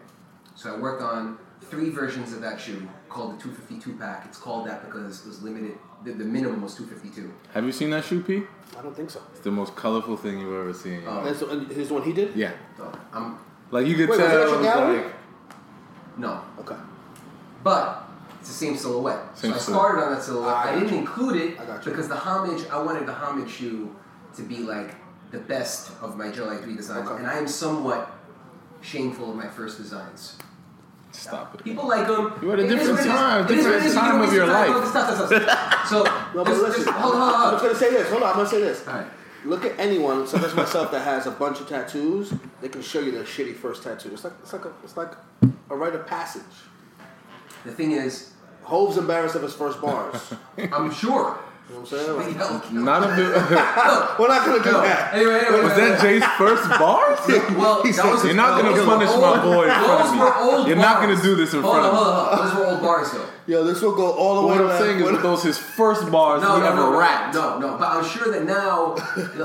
So I worked on three versions of that shoe called the 252 pack. It's called that because it was limited. The, the minimum was 252. Have you seen that shoe, P? I don't think so. It's the most colorful thing you've ever seen. Oh. That's the, and here's one he did. Yeah. Oh, I'm Like you could Wait, was tell. that your it was gallery? like- no, Okay. but it's the same silhouette. Same so I started on that silhouette. I I, didn't you. include it I got you. because the homage. I wanted the homage shoe to be like the best of my July 3 designs, Okay. and I am somewhat shameful of my first designs. Stop it. People like them. You had a It is different what it is. time, It is what it different is. You time of your life. Stop, stop, stop. So, No, but just- listen. just- hold on, hold on, I'm hold just on. gonna say this. Hold on. I'm gonna say this. All right. Look at anyone, such as myself, that has a bunch of tattoos. They can show you their shitty first tattoo. It's like it's like a it's like a rite of passage. The thing is, Hov's embarrassed of his first bars. I'm sure. You know what I'm saying? Like, Hell, Not a bit. we're not gonna do no. that. Anyway, anyway, Was that Jay's first bars? Well, that was You're not gonna those were punish my boy in front Those of were me. old You're not gonna do this in hold front on, of me. hold on, hold on. Those were old bars, though. Yo, this will go all the way What to I'm saying is that. that those his first bars No, he no, ever no, no, rapped. no, no. But I'm sure that now,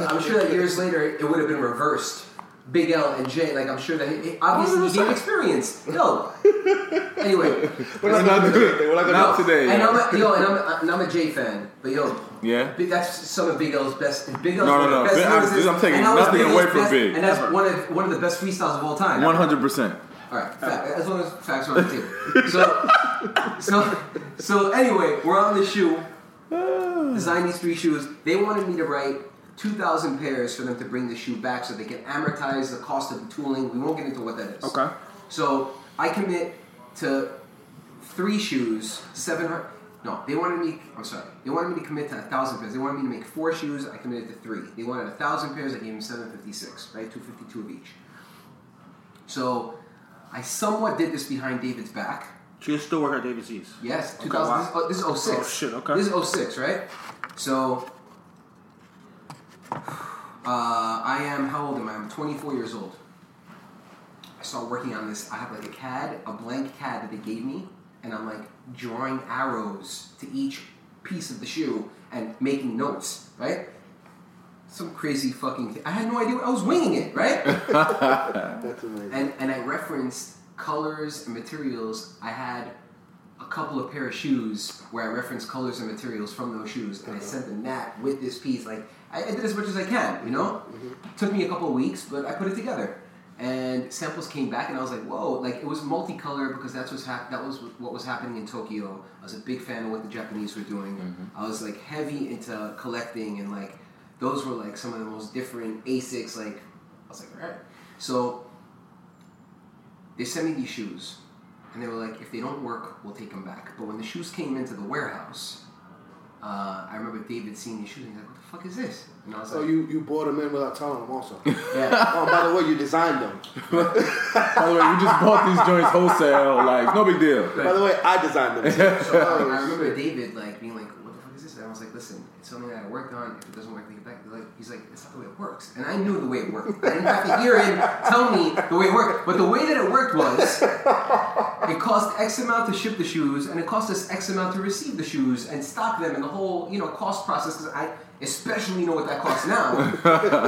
I'm sure that years later, it would have been reversed. Big L and Jay, like I'm sure that he, oh, obviously he gained experience. No. Anyway, We're not doing it. We're not gonna Not No, today. And. I'm a, yo, and I'm, and I'm a Jay fan, but yo, Yeah. Big, that's some of Big L's best. Big L's No, one no, of the no. best Big- I'm- I'm taking and that was nothing away from best- Big. and that's one of one of the best freestyles of all time. One hundred percent. All right, fact, as long as facts are on the table. So, so, so anyway, we're on the shoe. Design these three shoes. They wanted me to write 2,000 pairs for them to bring the shoe back so they can amortize the cost of the tooling. We won't get into what that is. Okay. So I commit to three shoes, 700. No, they wanted me. I'm sorry. They wanted me to commit to a thousand pairs. They wanted me to make four shoes. I committed to three. They wanted a thousand pairs. I gave them 756. Right, 252 of each. So I somewhat did this behind David's back. So you're still working at David's Z's? Yes, Okay, 2000. wow. This, oh, this is 06. Oh, shit, okay. This is 06, right? So, uh, I am, how old am I? I'm 24 years old. I start working on this. I have like a CAD, a blank CAD that they gave me, and I'm like drawing arrows to each piece of the shoe and making notes, right? Some crazy fucking thing. I had no idea. I was winging it, right? That's amazing. and and I referenced colors and materials. I had a couple of pair of shoes where I referenced colors and materials from those shoes, and I sent them that with this piece. Like I, I did as much as I can, you know. Mm-hmm. Took me a couple of weeks, but I put it together. And samples came back, and I was like, "Whoa!" Like it was multicolor because that's what's hap- that was what was happening in Tokyo. I was a big fan of what the Japanese were doing. Mm-hmm. I was like heavy into collecting, and like those were like some of the most different Asics. Like I was like, "All right." So they sent me these shoes, and they were like, if they don't work, we'll take them back. But when the shoes came into the warehouse, uh, I remember David seeing these shoes, and he's like, what the fuck is this? And I was So like, you, you bought them in without telling them also. yeah. oh, by the way, you designed them. By the way, we just bought these joints wholesale. Like, no big deal. By the way, I designed them. So I, I remember David like being like, "What the fuck is this?" And I was like, "Listen, it's something that I worked on. If it doesn't work, take it back." They're Like he's like, "It's not the way it works," and I knew the way it worked. I didn't have to hear him tell me the way it worked. But the way that it worked was, it cost X amount to ship the shoes, and it cost us X amount to receive the shoes and stock them, and the whole you know cost process. Because I especially know what that costs now.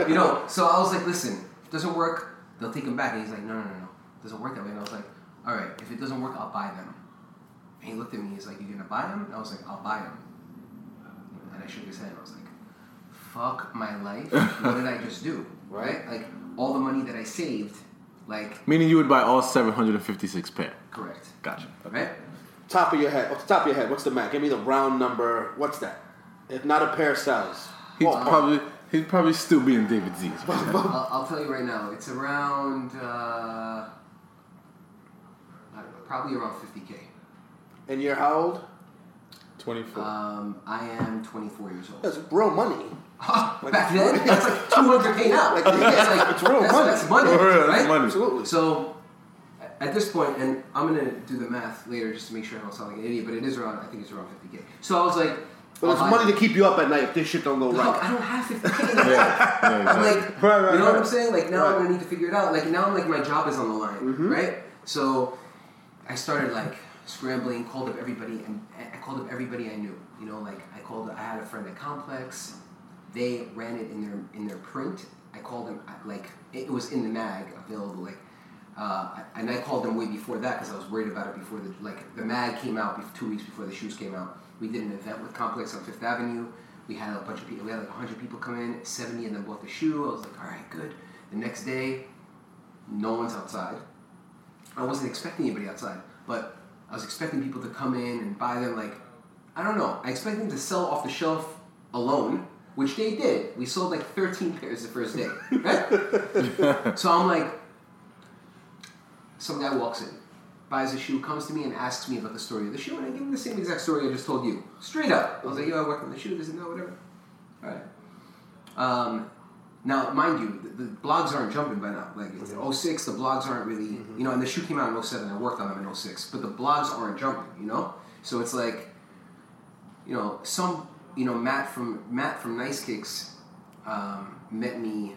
you know, so I was like, "Listen, if it doesn't work, they'll take them back." And he's like, "No, no, no, no, it doesn't work that way." And I was like, "All right, if it doesn't work, I'll buy them." And he looked at me. He's like, "You're gonna buy them?" And I was like, "I'll buy them." And I shook his head. I was like, "Fuck my life! what did I just do? Right? Like all the money that I saved, like Meaning you would buy all 756 pair. correct, Gotcha. right? Top of your head. Off the top of your head, what's the max? Give me the round number. What's that? If not a pair of sells. He's Ballpark. probably he'd probably still be in David Z's. I'll, I'll tell you right now. It's around uh, I don't know, probably around 50k. And you're how old? 24. Um, I am 24 years old. That's real money. Back then, that's like 200k now. Like, Like, yeah, like it's real that's, money. That's money, For real, right? money. Absolutely. So at this point, and I'm gonna do the math later just to make sure I don't sound like an idiot, but it is around. I think it's around 50k. So I was like, But it's money to keep you up at night if this shit don't go Look, right. I don't have 50k. Yeah, yeah, I'm exactly. like, Right, right, you know what. I'm saying? Like now Right. I'm gonna need to figure it out. Like now I'm like my job is on the line, Mm-hmm. right? So I started like scrambling, called up everybody, and I called up everybody I knew. You know, like I called. I had a friend at Complex. They ran it in their in their print. I called them like it was in the mag available. Like, uh, and I called them way before that because I was worried about it before the like the mag came out two weeks before the shoes came out. We did an event with Complex on Fifth Avenue. We had a bunch of people. We had like hundred people come in. Seventy of them bought the shoe. I was like, all right, good. The next day, no one's outside. I wasn't expecting anybody outside, but I was expecting people to come in and buy them. Like, I don't know. I expected them to sell off the shelf alone, which they did. We sold like 13 pairs the first day. Right? so I'm like, some guy walks in, buys a shoe, comes to me and asks me about the story of the shoe, and I give him the same exact story I just told you, straight up. I was like, yo, I work on the shoe, this and that, whatever. All right. Um, now, mind you, the, the blogs aren't jumping by now. Like, it's 06, the blogs aren't really, you know, and the shoe came out in 07, I worked on them in 06, but the blogs aren't jumping, you know? So it's like, you know, some, you know, Matt from Matt from Nice Kicks um, met me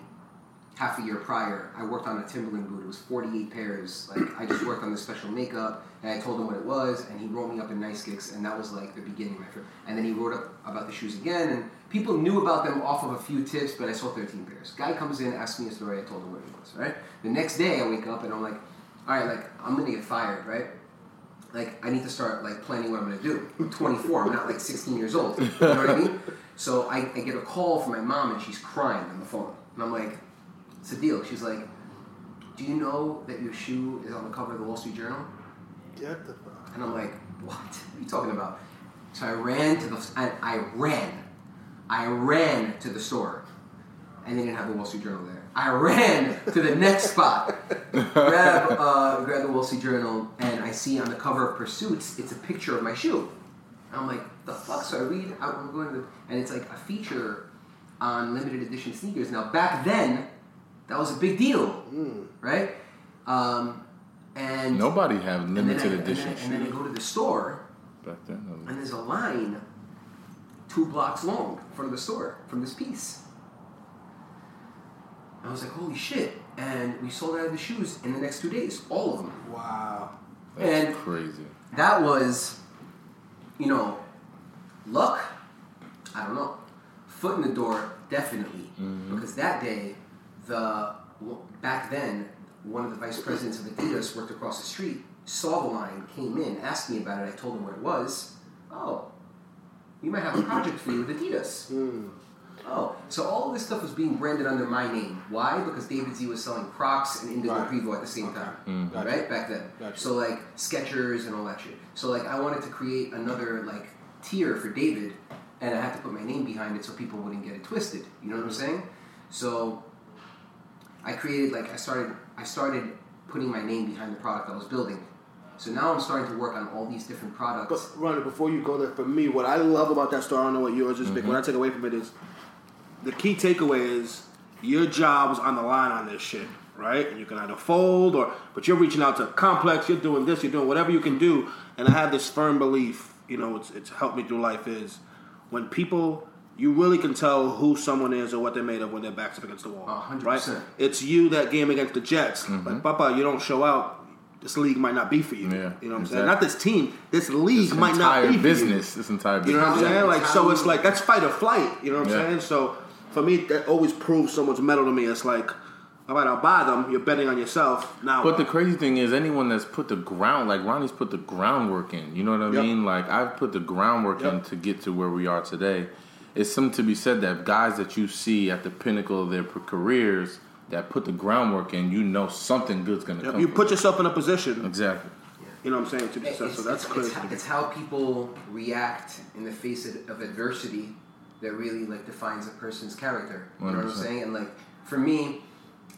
half a year prior. I worked on a Timberland boot. It was 48 pairs. Like I just worked on the special makeup, and I told him what it was, and he wrote me up in Nice Kicks, and that was like the beginning of my trip. And then he wrote up about the shoes again, and people knew about them off of a few tips, but I sold 13 pairs. Guy comes in, asks me a story, I told him what it was. Right. The next day, I wake up and I'm like, all right, like I'm gonna get fired, right? Like I need to start like planning what I'm gonna do. I'm 24. I'm not like 16 years old. You know what I mean? So I, I get a call from my mom and she's crying on the phone, and I'm like, "It's a deal." She's like, "Do you know that your shoe is on the cover of the Wall Street Journal?" Get the fuck. And I'm like, "What? What are you talking about?" So I ran to the I, I ran, I ran to the store, and they didn't have the Wall Street Journal there. I ran to the next spot, grab uh, grab the Wall Street Journal, and I see on the cover of Pursuits, it's a picture of my shoe. And I'm like, the fuck? So I read, I'm going to, and it's like a feature on limited edition sneakers. Now back then, that was a big deal, right? Um, and Nobody had and I- limited and then- edition and then I go to the store, back then. and there's a line two blocks long in front of the store from this piece. I was like, holy shit. And we sold out of the shoes in the next two days, all of them. Wow. And crazy. that was, you know, luck. I don't know. Foot in the door, definitely. Mm-hmm. Because that day, the back then, one of the vice presidents of Adidas worked across the street, saw the line, came in, asked me about it. I told him what it was. Oh, we might have a project for you with Adidas. Mm. Oh, so all this stuff was being branded under my name. Why? Because David Z was selling Crocs and Indigo Right. Prevo at the same time, Mm. Gotcha. right back then. Gotcha. So like Skechers and all that shit. So like I wanted to create another like tier for David, and I had to put my name behind it so people wouldn't get it twisted. You know what I'm saying? So I created like I started I started putting my name behind the product I was building. So now I'm starting to work on all these different products. But Ronnie, before you go there, for me, what I love about that story, I don't know what yours is, but Mm-hmm. what I take away from it is the key takeaway is your job's on the line on this shit, right? And you can either fold or, but you're reaching out to complex. You're doing this. You're doing whatever you can do. And I have this firm belief, you know, it's it's helped me through life is when people. You really can tell who someone is or what they're made of when their back's up against the wall. A hundred right? It's you that game against the Jets. Like, mm-hmm. Papa, you don't show out. This league might not be for you. Yeah, you know what I'm saying? Not this team. This league This might not be for business. This entire You. You know what I'm saying? Like, so it's like that's fight or flight. You know what I'm Yeah. saying? So for me, that always proves someone's metal to me. It's like, all right, I'll buy them. You're betting on yourself. Now, But the crazy thing is, anyone that's put the ground, like Ronnie's put the groundwork in. You know what I Yep. mean? Like I've put the groundwork in to get to where we are today. It's something to be said that guys that you see at the pinnacle of their careers that put the groundwork in, you know something good's gonna Yep, come. you from put yourself in a position. Exactly. You know what I'm saying to be It's, successful. That's it's, crazy. It's, it's how people react in the face of, of adversity that really like defines a person's character. You know what I'm saying? And like for me,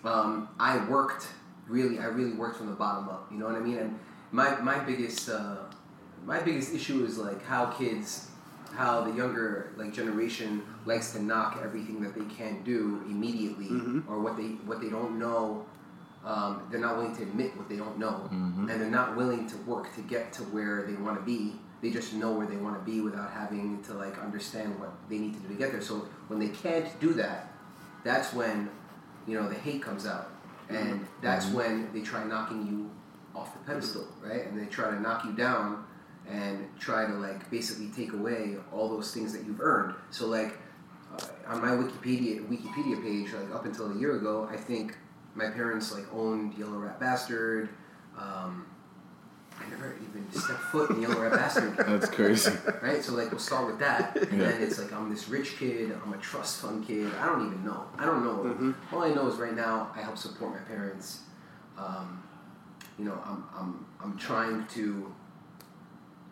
um, I worked really. I really worked from the bottom up. You know what I mean? And my my biggest uh, my biggest issue is like how kids. How the younger like generation likes to knock everything that they can do immediately, Mhm. or what they what they don't know um, they're not willing to admit what they don't know, Mhm. and they're not willing to work to get to where they want to be. They just know where they want to be without having to like understand what they need to do to get there. So when they can't do that, that's when you know the hate comes out, and that's Mhm. when they try knocking you off the pedestal, right? And they try to knock you down and try to like basically take away all those things that you've earned. So like uh, on my Wikipedia Wikipedia page, like up until a year ago, I think my parents like owned Yellow Rat Bastard. Um, I never even stepped foot in Yellow Rat Bastard. That's crazy. Right? So like we'll start with that. And Yeah. then it's like I'm this rich kid, I'm a trust fund kid. I don't even know. I don't know. Mhm. All I know is right now I help support my parents. Um, you know, I'm I'm I'm trying to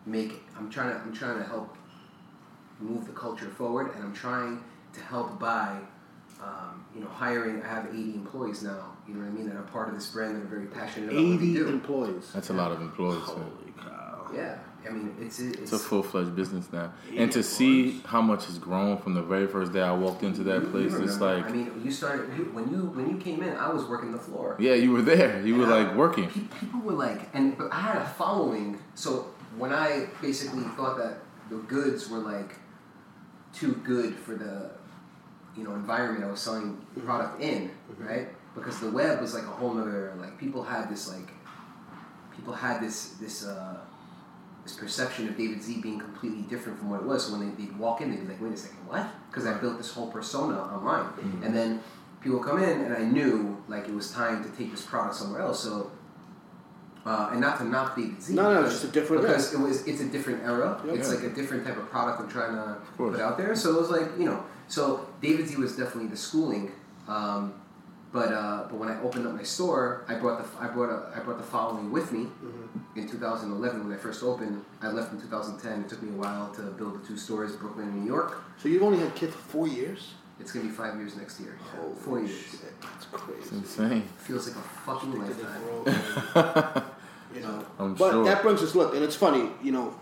make I'm trying to I'm trying to help move the culture forward and I'm trying to help by um, you know, hiring. I have 80 employees now. You know what I mean? That are part of this brand that are very passionate about what we 80 do. employees. That's a lot of employees. Holy man. Yeah, I mean, it's it's, It's a full fledged business now, and to see how much has grown from the very first day I walked into that You place, it's like, I mean, you started you, when you when you came in. I was working the floor. yeah, you were there, you were I- like working. People were like, and but I had a following. So when I basically thought that the goods were like too good for the you know environment I was selling product in, right? Because the web was like a whole nother like people had this like people had this this uh, this perception of David Z being completely different from what it was. So when they they walk in, they'd be like, wait a second, what? Because I built this whole persona online, Mm-hmm. and then people come in, and I knew like it was time to take this product somewhere else. So. Uh, and not to knock David Z. No, no, because- it's just a different- because it was it's a different era. Yep. It's Yeah. like a different type of product I'm trying to put out there. So it was like you know, so David Z was definitely the schooling. Um, but uh, but when I opened up my store, I brought the I brought a, I brought the following with me. In 2011, when I first opened, I left in 2010. It took me a while to build the two stores, Brooklyn and New York. So you've only had Kith for four years? It's gonna be five years next year. Four years. That's crazy. It's insane. Feels like a fucking lifetime. You know, I'm but sure. that brings us look, and it's funny. You know,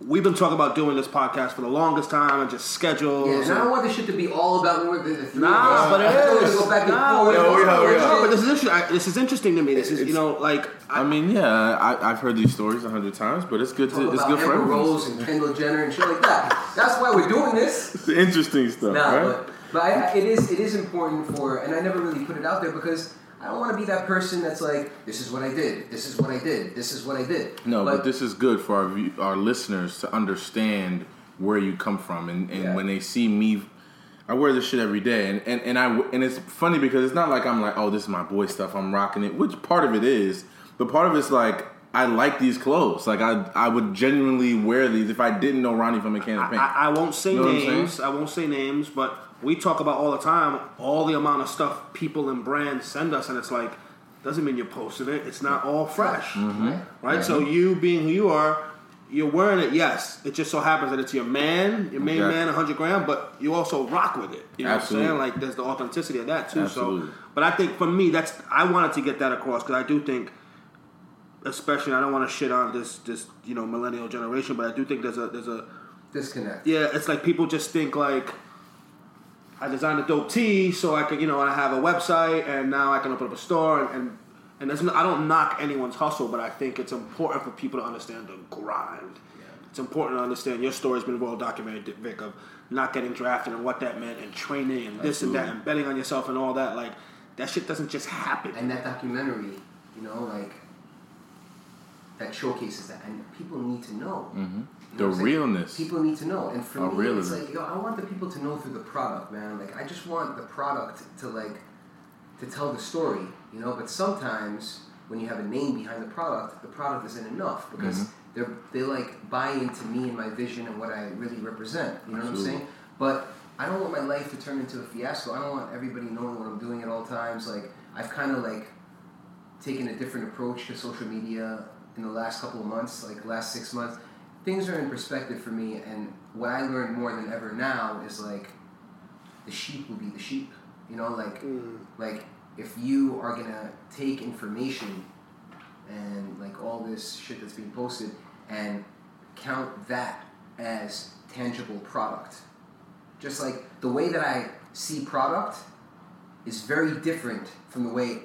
we've been talking about doing this podcast for the longest time, and just schedules. Yeah, and I don't want this shit to be all about the, the, the three Nah, of us. but it I feel like Go back and Nah, forth. we are, we are, we Shit. are. But this is interesting. I, this is interesting to me. This is, you know, like I mean, yeah, I, I've heard these stories a hundred times, but it's good to it's good for Amber everyone. Rose and Kendall Jenner and shit like that. That's why we're doing this. It's interesting stuff, Nah, right? but, but I, it is it is important for, and I never really put it out there because I don't want to be that person that's like, this is what I did, this is what I did, this is what I did. No, but, this is good for our our listeners to understand where you come from, and, and when they see me, I wear this shit every day, and, and and I and it's funny because it's not like I'm like, oh, this is my boy stuff, I'm rocking it, which part of it is, but part of it's like. I like these clothes. Like I, I would genuinely wear these if I didn't know Ronnie from a can of paint. I, I won't say You know what I'm saying? names. I won't say names, but we talk about all the time all the amount of stuff people and brands send us, and it's like doesn't mean you're posting it. It's not all fresh, Mhm. right? So you being who you are, you're wearing it. Yes, it just so happens that it's your man, your main Exactly. man, 100 grand, but you also rock with it. You know Absolutely. what I'm saying? Like there's the authenticity of that too. Absolutely. So, but I think for me, that's I wanted to get that across because I do think especially I don't want to shit on this this you know millennial generation, but I do think there's a there's a disconnect. Yeah, it's like people just think like I designed a dope tee, so I could, you know I have a website and now I can open up a store and. and and there's no, I don't knock anyone's hustle, but I think it's important for people to understand the grind. It's important to understand your story's been well documented, Vic, of not getting drafted and what that meant, and training and this and that, and betting on yourself and all that. Like that shit doesn't just happen. And that documentary, you know, like that showcases that, and people need to know. Mm-hmm. Mhm. You know The realness. People need to know, and for me, real it's like yo, I want the people to know through the product, man. Like I just want the product to like to tell the story, you know. But sometimes when you have a name behind the product, the product isn't enough because Mhm. they're they like buy into me and my vision and what I really represent. You know what I'm saying? But I don't want my life to turn into a fiasco. I don't want everybody knowing what I'm doing at all times. Like I've kind of like taken a different approach to social media in the last couple of months, like last six months. Things are in perspective for me, and what I learned more than ever now is like the sheep will be the sheep. You know, like mm. like if you are gonna take information and like all this shit that's being posted and count that as tangible product. Just like the way that I see product is very different from the way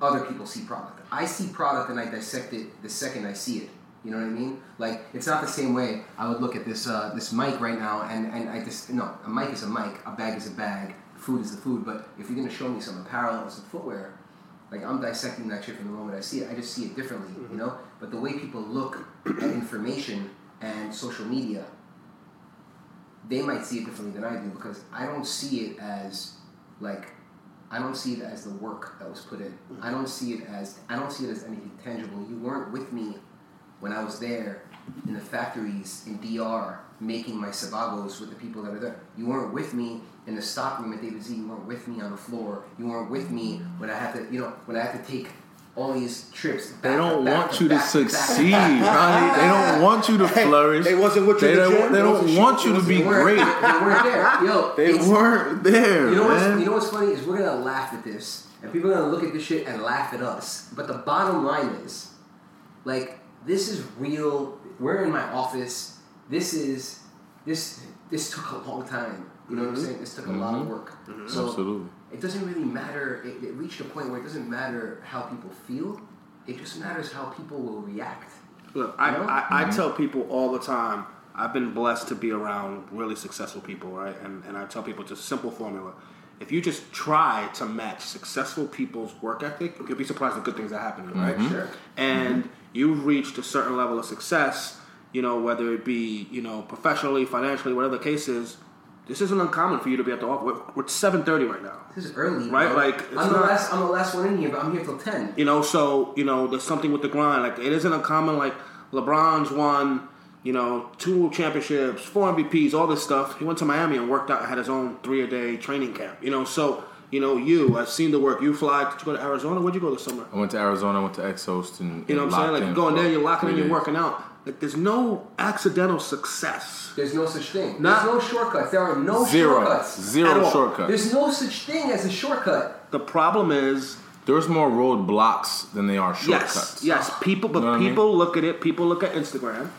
other people see product. I see product and I dissect it the second I see it. You know what I mean? Like it's not the same way I would look at this uh, this mic right now and, and I just no a mic is a mic, a bag is a bag, food is the food. But if you're gonna show me some apparel or some footwear, like I'm dissecting that shit from the moment I see it. I just see it differently, you know. But the way people look at information and social media, they might see it differently than I do because I don't see it as like I don't see it as the work that was put in. I don't see it as I don't see it as anything tangible. You weren't with me when I was there in the factories in DR making my Sebagos with the people that are there. You weren't with me in the stock room at David Z. You weren't with me on the floor. You weren't with me when I had to, you know, when I had to take all these trips. They don't back want to you to back back succeed, back. Ronnie. They don't want you to flourish. they wasn't with you They don't, gym? they don't want you to be great. They weren't there. Yo, They weren't there, You know what's man. you know what's funny is we're gonna laugh at this, and people are gonna look at this shit and laugh at us. But the bottom line is, like, this is real. We're in my office. This is this this took a long time. You know what I'm Mhm. saying? This took a lot of Mhm. work. Mhm. So Absolutely. it doesn't really matter. It, it reached a point where it doesn't matter how people feel. It just matters how people will react. Look, I, You know? I, I Mm-hmm. tell people all the time, I've been blessed to be around really successful people, right? And, and I tell people it's a simple formula. If you just try to match successful people's work ethic, you'll be surprised at good things that happen to you, right? Mhm. Sure. And you've reached a certain level of success, you know, whether it be, you know, professionally, financially, whatever the case is, this isn't uncommon for you to be at the office. We're, we're 7.30 right now. This is early, Right, bro. like, it's I'm the last. I'm the last one in here, but I'm here till ten. You know, so you know, there's something with the grind. Like it isn't uncommon. Like LeBron's won, you know, two championships, four MVPs, all this stuff. He went to Miami and worked out. Had his own three a day training camp. You know, so you know, you I've seen the work. You fly. Did you go to Arizona? Where'd you go this summer? I went to Arizona, I went to Exos, and You know what I'm saying? Like in you go in for there, you're locking in, you're working out. Like there's no accidental success. There's no such thing. Not- There's no shortcuts. There are no Zero. shortcuts. Zero shortcuts. There's no such thing as a shortcut. The problem is There's more roadblocks than they are shortcuts. Yes, yes. People, but You know what I mean? people look at it. People look at Instagram.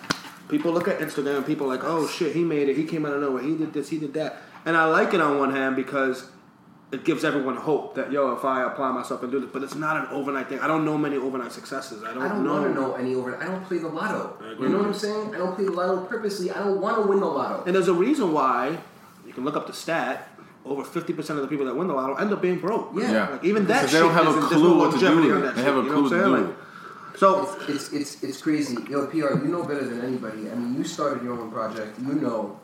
People look at Instagram. People are like, oh shit, he made it. He came out of nowhere. He did this. He did that. And I like it on one hand because it gives everyone hope that yo, if I apply myself and do this, but it's not an overnight thing. I don't know many overnight successes. I don't, I don't know. want to know any overnight. I don't play the lotto. You know what I'm saying? I don't play the lotto purposely. I don't want to win the lotto. And there's a reason why you can look up the stat. Over fifty percent of the people that win the lotto end up being broke. Yeah. Yeah. Like even that Because they don't have a isn't- there's clue no what to do longevity with on it. that They shit, have a you know clue what to do Like, so It's, it's it's it's crazy. Yo, PR, you know better than anybody. I mean, you started your own project. You know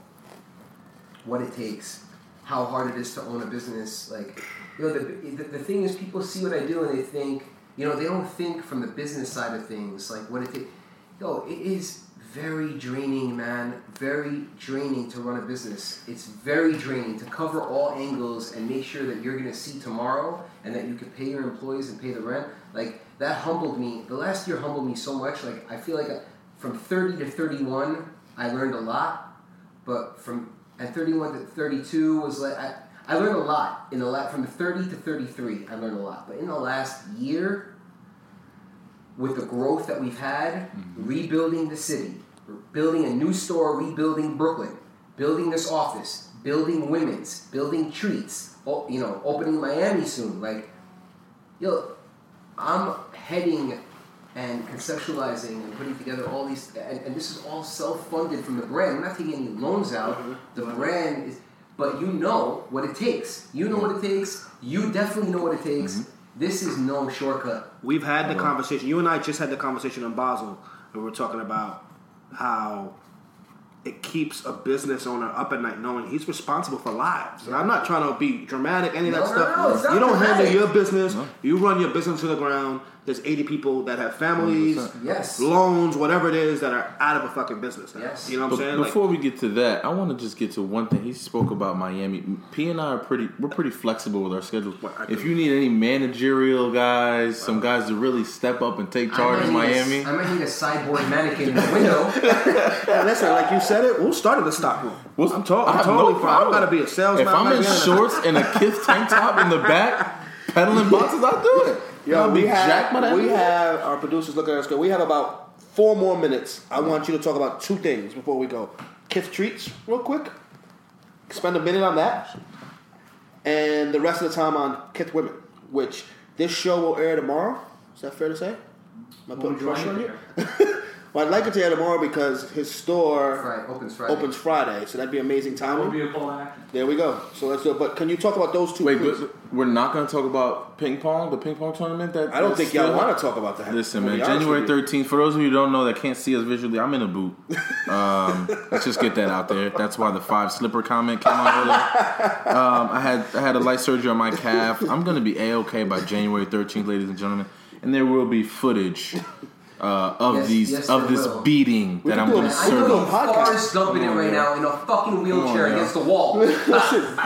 what it takes, how hard it is to own a business. Like, you know, the, the, the thing is, people see what I do and they think, you know, they don't think from the business side of things, like what it. Yo, it is very draining, man. Very draining to run a business. It's very draining to cover all angles and make sure that you're gonna see tomorrow and that you can pay your employees and pay the rent. Like that humbled me. The last year humbled me so much. Like I feel like I, from 30 to 31, I learned a lot. But from at 31 to 32 was like I, I learned a lot in the la- from 30 to 33. I learned a lot. But in the last year, with the growth that we've had, mm-hmm. rebuilding the city, building a new store, rebuilding Brooklyn, building this office, building women's, building treats, you know, opening Miami soon. Like, yo, I'm heading and conceptualizing and putting together all these, and, and this is all self-funded from the brand. We're not taking any loans out. Mm-hmm. The brand is, but you know what it takes. You know what it takes. You definitely know what it takes. Mm-hmm. This is no shortcut. We've had the conversation. You and I just had the conversation in Basel, where we are talking about how it keeps a business owner up at night knowing he's responsible for lives. And I'm not trying to be dramatic, any of that No, no, stuff. no, it's you don't handle your business. You run your business to the ground. There's 80 people that have families, 100%. Yes. loans, whatever it is, that are out of a fucking business. Now. Yes. You know what I'm saying? Like, before we get to that, I want to just get to one thing. He spoke about Miami. P and I are pretty. We're pretty flexible with our schedules. I If you need any managerial guys, some guys to really step up and take charge in might need a- Miami. I might need a sideboard mannequin in the window. Yeah, listen, like you said it, we'll start at the stock room. What's- I'm, to- I I'm totally no fine. I don't problem. gotta be a salesman. If I'm in not gonna- shorts and a Kith tank top in the back, peddling boxes, I'll do it. Yo, we have, jacked by that. we have our producers looking at us. Go. We have about four more minutes. I want you to talk about two things before we go. Kith treats, real quick. Spend a minute on that, and the rest of the time on Kith women, which This show will air tomorrow. Is that fair to say? Am I putting pressure on you? well, I'd like it to air tomorrow because his store Friday, opens Friday. opens Friday, so that'd be amazing timing. Be a call action. There we go. So let's do it. But can you talk about those two? Wait, please? but we're not going to talk about ping pong, the ping pong tournament. That I don't that's think y'all want to talk about that. Listen, man. gonna be honest January thirteenth. For those of you who don't know that can't see us visually, I'm in a boot. Um, let's just get that out there. That's why the five slipper comment came out earlier. Um, I had I had a light surgery on my calf. I'm going to be a okay by January thirteenth, ladies and gentlemen, and there will be footage. Uh, of Yes, these yes, of this will. beating We that I'm do going to I can serve. do a you. podcast. Forrest dumping it right now in a fucking wheelchair on, against the wall. Listen,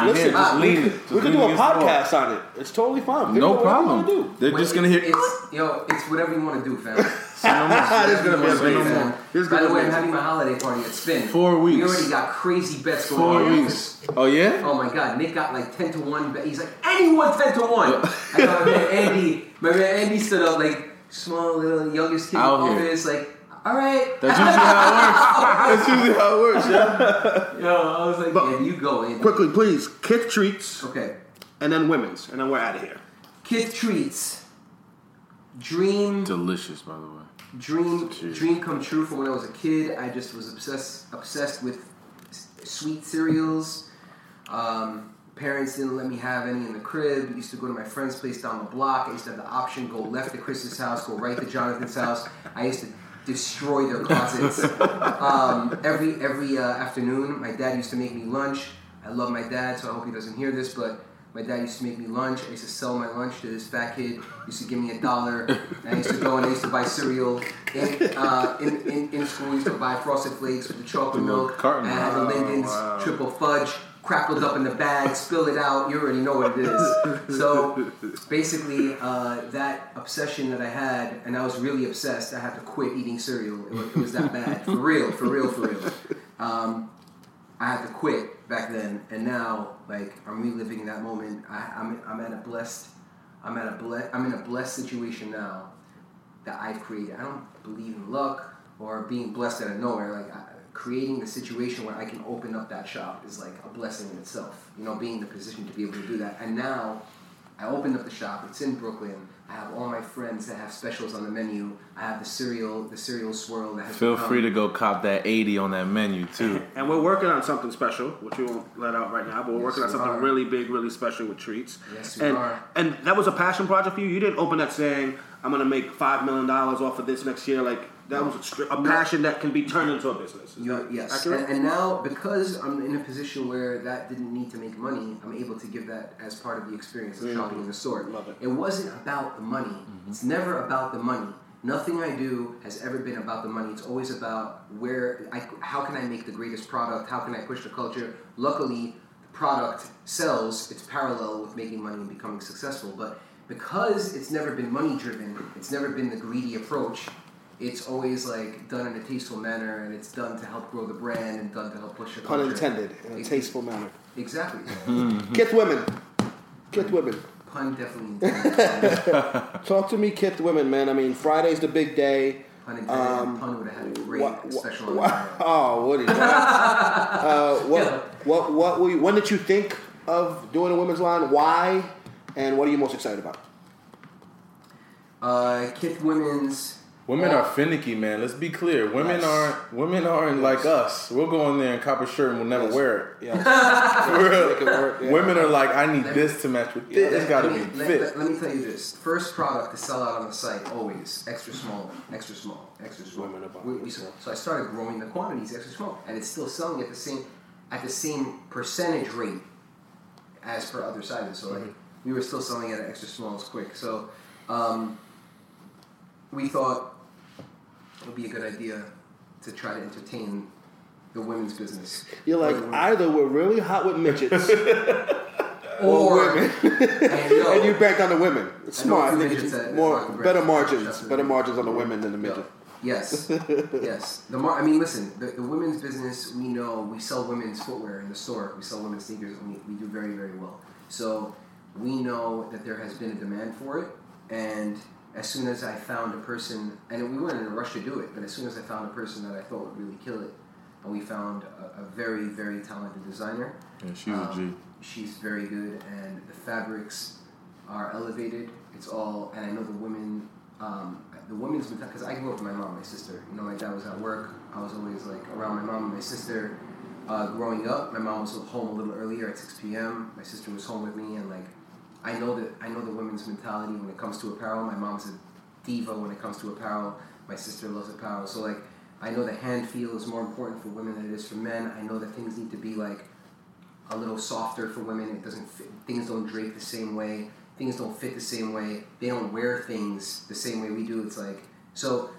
listen. just lean it. We can lean do a against the wall. podcast on it. It's totally fine. People No do whatever they problem. do. They're just going to hear. It's yo, it's whatever you want to do, fam. this is gonna be Whatever you amazing. want. This is By the way, I'm having my holiday party at Spin. Four weeks. We already got crazy bets going Four on. weeks. Oh yeah. Oh my god, Nick got like ten to one. bet. He's like anyone ten to one. I got my man Andy. My man Andy stood up like small little youngest kid in the here. office. Like, all right. That's usually how it works. That's usually how it works. Yeah. Yo, I was like, But- yeah, you go, Andy. Quickly, please. Kith treats, Okay. and then women's, and then we're out of here. Kith treats. Dream Delicious, by the way. dream Jeez. dream come true from when I was a kid. I just was obsessed obsessed with s- sweet cereals. Um, parents didn't let me have any in the crib. Used to go to my friend's place down the block. I used to have the option go left to Chris's house, go right to Jonathan's house. I used to destroy their closets. um, every every uh, afternoon, my dad used to make me lunch. I love my dad, so I hope he doesn't hear this, but. My dad used to make me lunch. I used to sell my lunch to this fat kid. He used to give me a dollar. I used to go and I used to buy cereal. In, uh, in, in, in school, I used to buy Frosted Flakes with the chocolate The little milk. carton. I had the Linden's triple fudge crackled up in the bag, spill it out. You already know what it is. So basically, uh, that obsession that I had, and I was really obsessed. I had to quit eating cereal. It was, it was that bad, for real, for real, for real. Um, I had to quit back then, and now like I'm reliving that moment. I, I'm I'm at a blessed, I'm at a ble- I'm in a blessed situation now that I've created. I don't believe in luck or being blessed out of nowhere. Like I, creating the situation where I can open up that shop is like a blessing in itself. You know, being in the position to be able to do that. And now I opened up the shop. It's in Brooklyn. I have all my friends that have specials on the menu. I have the cereal, the cereal swirl that has Feel become- free to go cop that 80 on that menu too. And we're working on something special, which we won't let out right now. But we're working on something are. really big, really special with treats. Yes, we and are. and that was a passion project for you. You didn't open that saying, "I'm going to make five million dollars off of this next year." Like that was a, a passion that can be turned into a business. Yes, and, and now because I'm in a position where that didn't need to make money, I'm able to give that as part of the experience of Mhm. shopping in the store. Love it. It wasn't about the money. It's never about the money. Nothing I do has ever been about the money. It's always about where I, how can I make the greatest product? How can I push the culture? Luckily, the product sells. It's parallel with making money and becoming successful. But because it's never been money driven, it's never been the greedy approach it's always like done in a tasteful manner and it's done to help grow the brand and done to help push the Pun intended, in a Ex- tasteful manner. Exactly. Kith women, Kith women. Pun definitely intended. Talk to me, Kith women, man. I mean, Friday's the big day. Pun intended. Pun would have had a great what- what- special on what- oh, Woody. uh, what, what, what were you, when did you think of doing a women's line? Why? And what are you most excited about? Uh, Kith Women's. Women are finicky, man. Let's be clear. Women Yes. aren't women aren't like us. We'll go in there and cop a shirt and we'll never wear it. Yes. For. Make it work, yeah. Women are like, I need this to match with this. It's got to let, be me, fit. let, let me tell you this: first product to sell out on the site always extra small, extra small, extra small. We- we- so I started growing the quantities extra small, and it's still selling at the same at the same percentage rate as per other sizes. So like we were still selling at extra smalls quick. So um, we thought it would be a good idea to try to entertain the women's business. You're like, either we're really hot with midgets or, Or- women. And, and you banked on the women. It's smart. I think midgets it's more, that rock the better margins. Better margins on the women than the midget. Yes, yes. The mar- I mean, listen. The, the women's business, we know we sell women's footwear in the store. We sell women's sneakers, and we, we do very, very well. So we know that there has been a demand for it. And as soon as I found a person, and we weren't in a rush to do it, but as soon as I found a person that I thought would really kill it, and we found a, a very, very talented designer. Yeah, she's a G. She's very good, and the fabrics are elevated. it's all, and I know the women, um, the women's because I grew up with my mom, my sister. You know, my dad was at work. I was always like around my mom and my sister. Uh, growing up, my mom was home a little earlier at 6 p.m. My sister was home with me, and like, I know that I know the women's mentality when it comes to apparel. My mom's a diva when it comes to apparel. My sister loves apparel, so like, I know the hand feel is more important for women than it is for men. I know that things need to be like a little softer for women. It doesn't fit, things don't drape the same way. Things don't fit the same way. They don't wear things the same way we do. It's like so.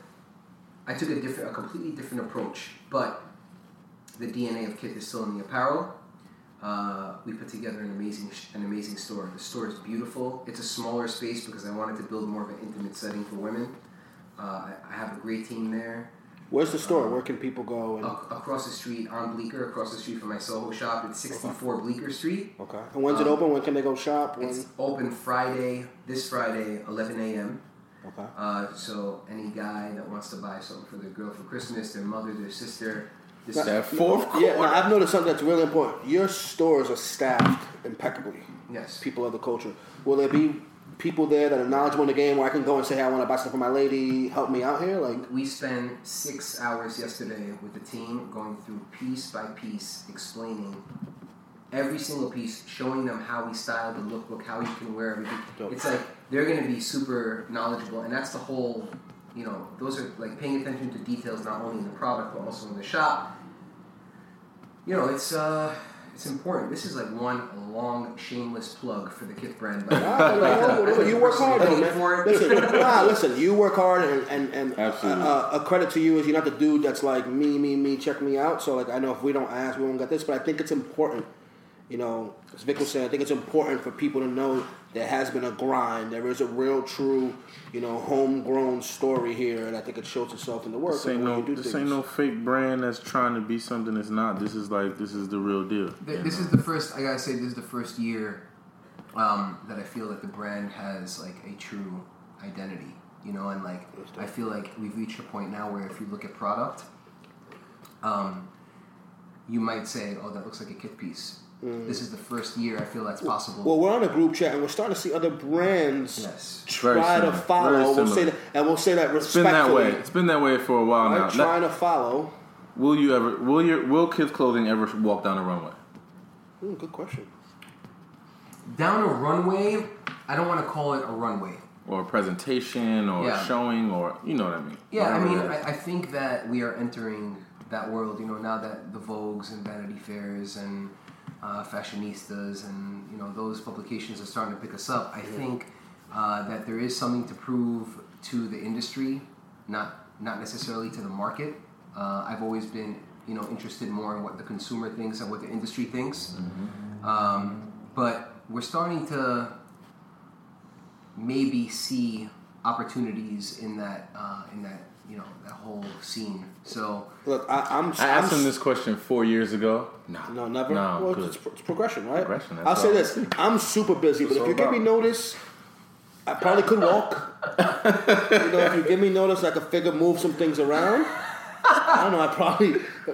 I took a different, a completely different approach, but the DNA of Kith is still in the apparel. Uh, we put together an amazing, an amazing store. The store is beautiful. It's a smaller space because I wanted to build more of an intimate setting for women. Uh, I, I have a great team there. Where's the store? Where can people go? And... Ac- across the street on Bleecker, across the street from my Soho shop. It's 64 Bleecker Street. Okay. And when's it Um, open? When can they go shop? When? It's open Friday, this Friday, 11 a.m. Okay. Uh, so any guy that wants to buy something for their girl for Christmas, their mother, their sister, this Now- Yeah, now, I've noticed something that's really important. Your stores are staffed impeccably. Yes. People of the culture. Will there be people there that are knowledgeable in the game where I can go and say, hey, I want to buy stuff for my lady, help me out here? Like, We spent six hours yesterday with the team going through piece by piece, explaining every single piece, showing them how we style the lookbook, how you can wear everything. It's like they're going to be super knowledgeable, and that's the whole. You know, those are like paying attention to details not only in the product but also in the shop. You know, it's uh, it's important. This is like one long shameless plug for the Kith brand. But Ah, no, no, no, you work hard, though, man. for it. Listen, nah, listen, you work hard, and and, and Absolutely. Uh, a credit to you is you're not the dude that's like me, me, me, check me out. So like I know if we don't ask, we won't get this. But I think it's important, you know, as Vic was saying, I think it's important for people to know there has been a grind. There is a real, true, you know, homegrown story here, and I think it shows itself in the work. This ain't no, do this things. ain't no fake brand that's trying to be something it's not. This is like this is the real deal. Th- This is the first. I gotta say, this is the first year um, that I feel that the brand has like a true identity. You know, and like I feel like we've reached a point now where if you look at product, um, you might say, "Oh, that looks like a Kith piece." This is the first year I feel that's possible. Well, we're on a group chat, and we're starting to see other brands Yes. Try to follow. We'll say that, and we'll say that respectfully. It's been that way. It's been that way for a while Right? now. Trying to follow. Will you ever? Will your will Kith Clothing ever walk down a runway? Hmm, good question. Down a runway, I don't want to call it a runway. Or a presentation, or Yeah. a showing, or you know what I mean? Yeah, I mean. I, I think that we are entering that world. You know, now that the Vogues and Vanity Fairs and uh, Fashionistas and you know those publications are starting to pick us up. I think uh, that there is something to prove to the industry, not not necessarily to the market. Uh, I've always been you know interested more in what the consumer thinks and what the industry thinks. Um, but we're starting to maybe see opportunities in that uh, in that you know that whole scene. So Look, I, I'm. I asked I'm, him this question four years ago. No, No, never. No, well, good. it's, it's progression, right? Progression, I'll say this: I'm super busy, but It's if you all give me notice, I probably could walk. you know, if you give me notice, I could figure move some things around. I don't know. I probably,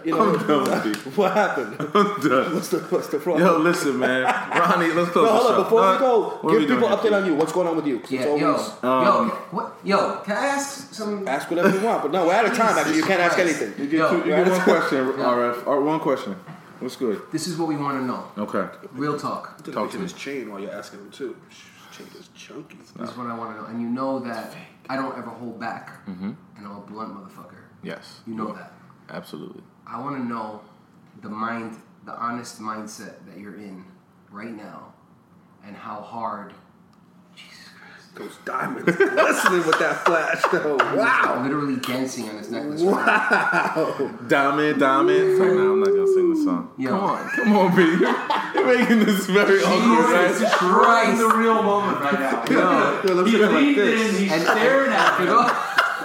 you know, I'm done with what happened? I'm done. What's the what's the problem? Yo, listen, man, Ronnie, let's close No, hold the on. show. Before Uh, we go, what give we people doing update here? on you. What's going on with you? yeah, it's yo, always- Um, yo, what, yo, can I ask some? Ask whatever you want, but no, we're out of time. Actually, you can't ask anything. You get, Yo, two, you get one question, Yeah. RF. Or one question. What's good? This is what we want to know. Okay. Real talk. Talk to me. his chain while you're asking him too. Chain is chunky. This is what I want to know, and you know that I don't ever hold back, Mm-hmm. and I'm a blunt motherfucker. Yes. You know that. Absolutely. I want to know the mind, the honest mindset that you're in right now, and how hard. Jesus Christ. Those diamonds glistening with that flash, though. Wow. Literally dancing on his necklace. Wow. Diamond, diamond. Sorry, no, I'm not gonna sing the song. Yo. Come on, come on, B. You're making this very awkward, right? Jesus Christ. the real moment right now. Yo, let's He look at it like leaned in, he's And- staring at You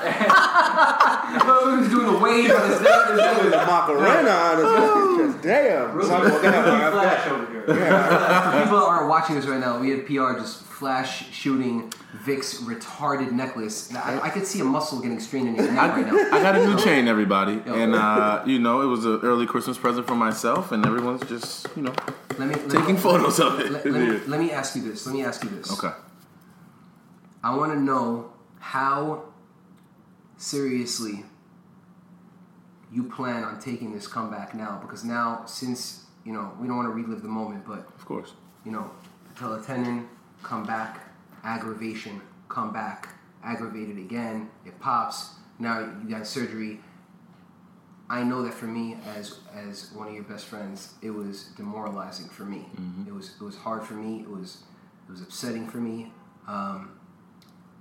you. know? He was doing a wave on his neck. With the Macarena on his neck. Just damn. Son, well, go ahead, Mark. Flash over here. For people that aren't watching this right now, we had PR just flash shooting Vic's retarded necklace. Now, I, I could see a muscle getting strained in your neck right now. I got a new chain, everybody, and uh, you know it was an early Christmas present for myself, and everyone's just you know Let me let taking me, photos of it. Let, let me, let me ask you this. Let me ask you this. Okay. I want to know how seriously. You plan on taking this comeback now because now since you know we don't want to relive the moment but of course. you know patella tendon come back. Aggravation come back. Aggravated again it pops. Now you got surgery. I know that for me as as one of your best friends it was demoralizing for me. It was it was hard for me. It was it was upsetting for me. Um,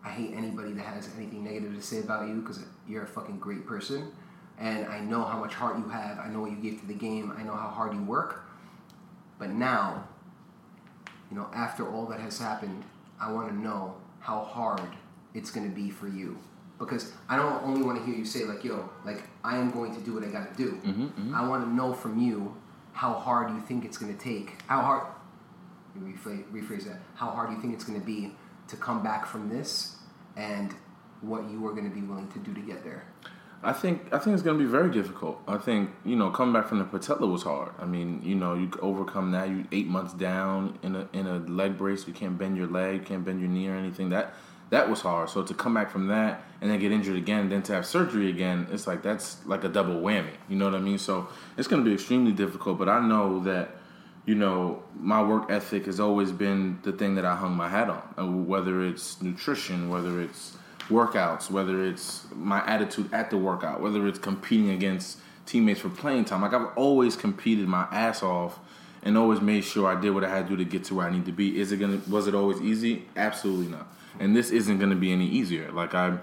I hate anybody that has anything negative to say about you because you're a fucking great person. And I know how much heart you have. I know what you give to the game. I know how hard you work. But now, you know, after all that has happened, I want to know how hard it's going to be for you. Because I don't only want to hear you say, like, yo, like, I am going to do what I got to do. Mm-hmm, I want to know from you how hard you think it's going to take. How hard, rephrase, rephrase that. How hard you think it's going to be to come back from this and what you are going to be willing to do to get there. I think I think it's going to be very difficult. I think you know coming back from the patella was hard. I mean you know you overcome that. You eight months down in a in a leg brace. You can't bend your leg, can't bend your knee or anything. That that was hard. So to come back from that and then get injured again, then to have surgery again, it's like that's like a double whammy. You know what I mean? So it's going to be extremely difficult. But I know that you know, my work ethic has always been the thing that I hung my hat on. Uh, whether it's nutrition, whether it's workouts, whether it's my attitude at the workout, whether it's competing against teammates for playing time. Like I've always competed my ass off and always made sure I did what I had to do to get to where I need to be. Is it gonna was it always easy? Absolutely not. And this isn't gonna be any easier. Like I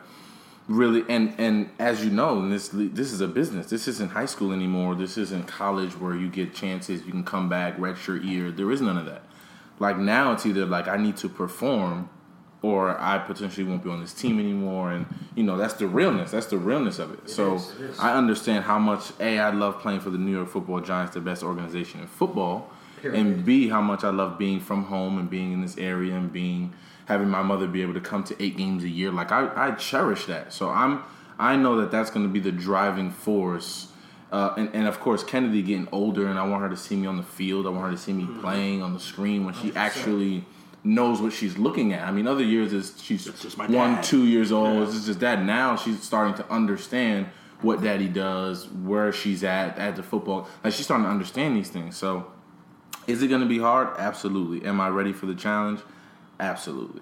really and and as you know this this is a business. This isn't high school anymore. This isn't college where you get chances you can come back redshirt year there is none of that. Like now it's either like i need to perform or i potentially won't be on this team anymore. And you know that's the realness. That's the realness of it, It so is, it is. i understand how much a i love playing for the new york football giants the best organization in football Period. and b how much i love being from home and being in this area and being having my mother be able to come to eight games a year like i, I cherish that. So i'm i know that that's going to be the driving force uh, and, and of course kennedy getting older and i want her to see me on the field. I want her to see me Mm-hmm. playing on the screen when she actually knows what she's looking at. I mean other years is she's just my one dad. two years old. It's just that now she's starting to understand what daddy does where she's at at the football. Like she's starting to understand these things. So is it going to be hard? Absolutely. Am i ready for the challenge absolutely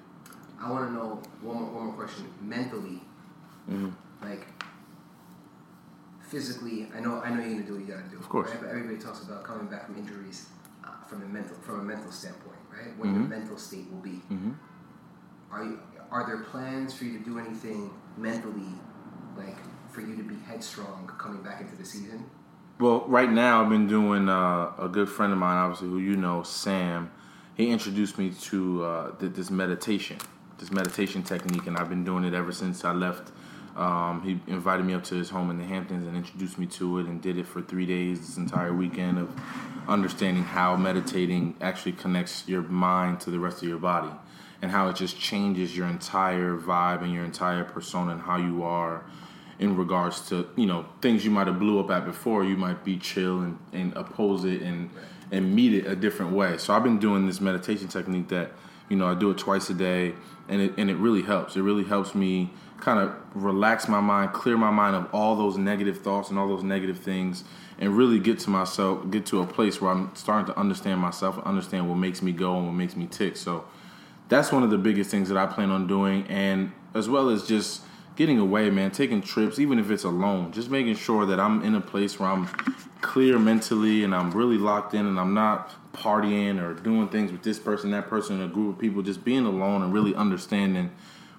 I want to know one more, one more question. Mentally, Mhm. like physically, I know I know you're gonna do what you gotta do. Of course. right? But everybody talks about coming back from injuries uh, from a mental from a mental standpoint, right? What your Mhm. mental state will be. Mhm. Are you are there plans for you to do anything mentally, like for you to be headstrong coming back into the season? Well, right now I've been doing uh, a good friend of mine, obviously who you know, Sam. He introduced me to uh, th- this meditation, this meditation technique, and I've been doing it ever since I left. Um, he invited me up to his home in the Hamptons and introduced me to it, and did it for three days, this entire weekend of understanding how meditating actually connects your mind to the rest of your body, and how it just changes your entire vibe and your entire persona and how you are in regards to you know things you might have blew up at before you might be chill and, and oppose it and and meet it a different way. So i've been doing this meditation technique that you know i do it twice a day and it, and it really helps. It really helps me kind of relax my mind clear my mind of all those negative thoughts and all those negative things and really get to myself get to a place where i'm starting to understand myself and understand what makes me go and what makes me tick. So that's one of the biggest things that I plan on doing, and as well as just getting away, man, taking trips, even if it's alone, just making sure that I'm in a place where I'm clear mentally and I'm really locked in and I'm not partying or doing things with this person, that person, a group of people, just being alone and really understanding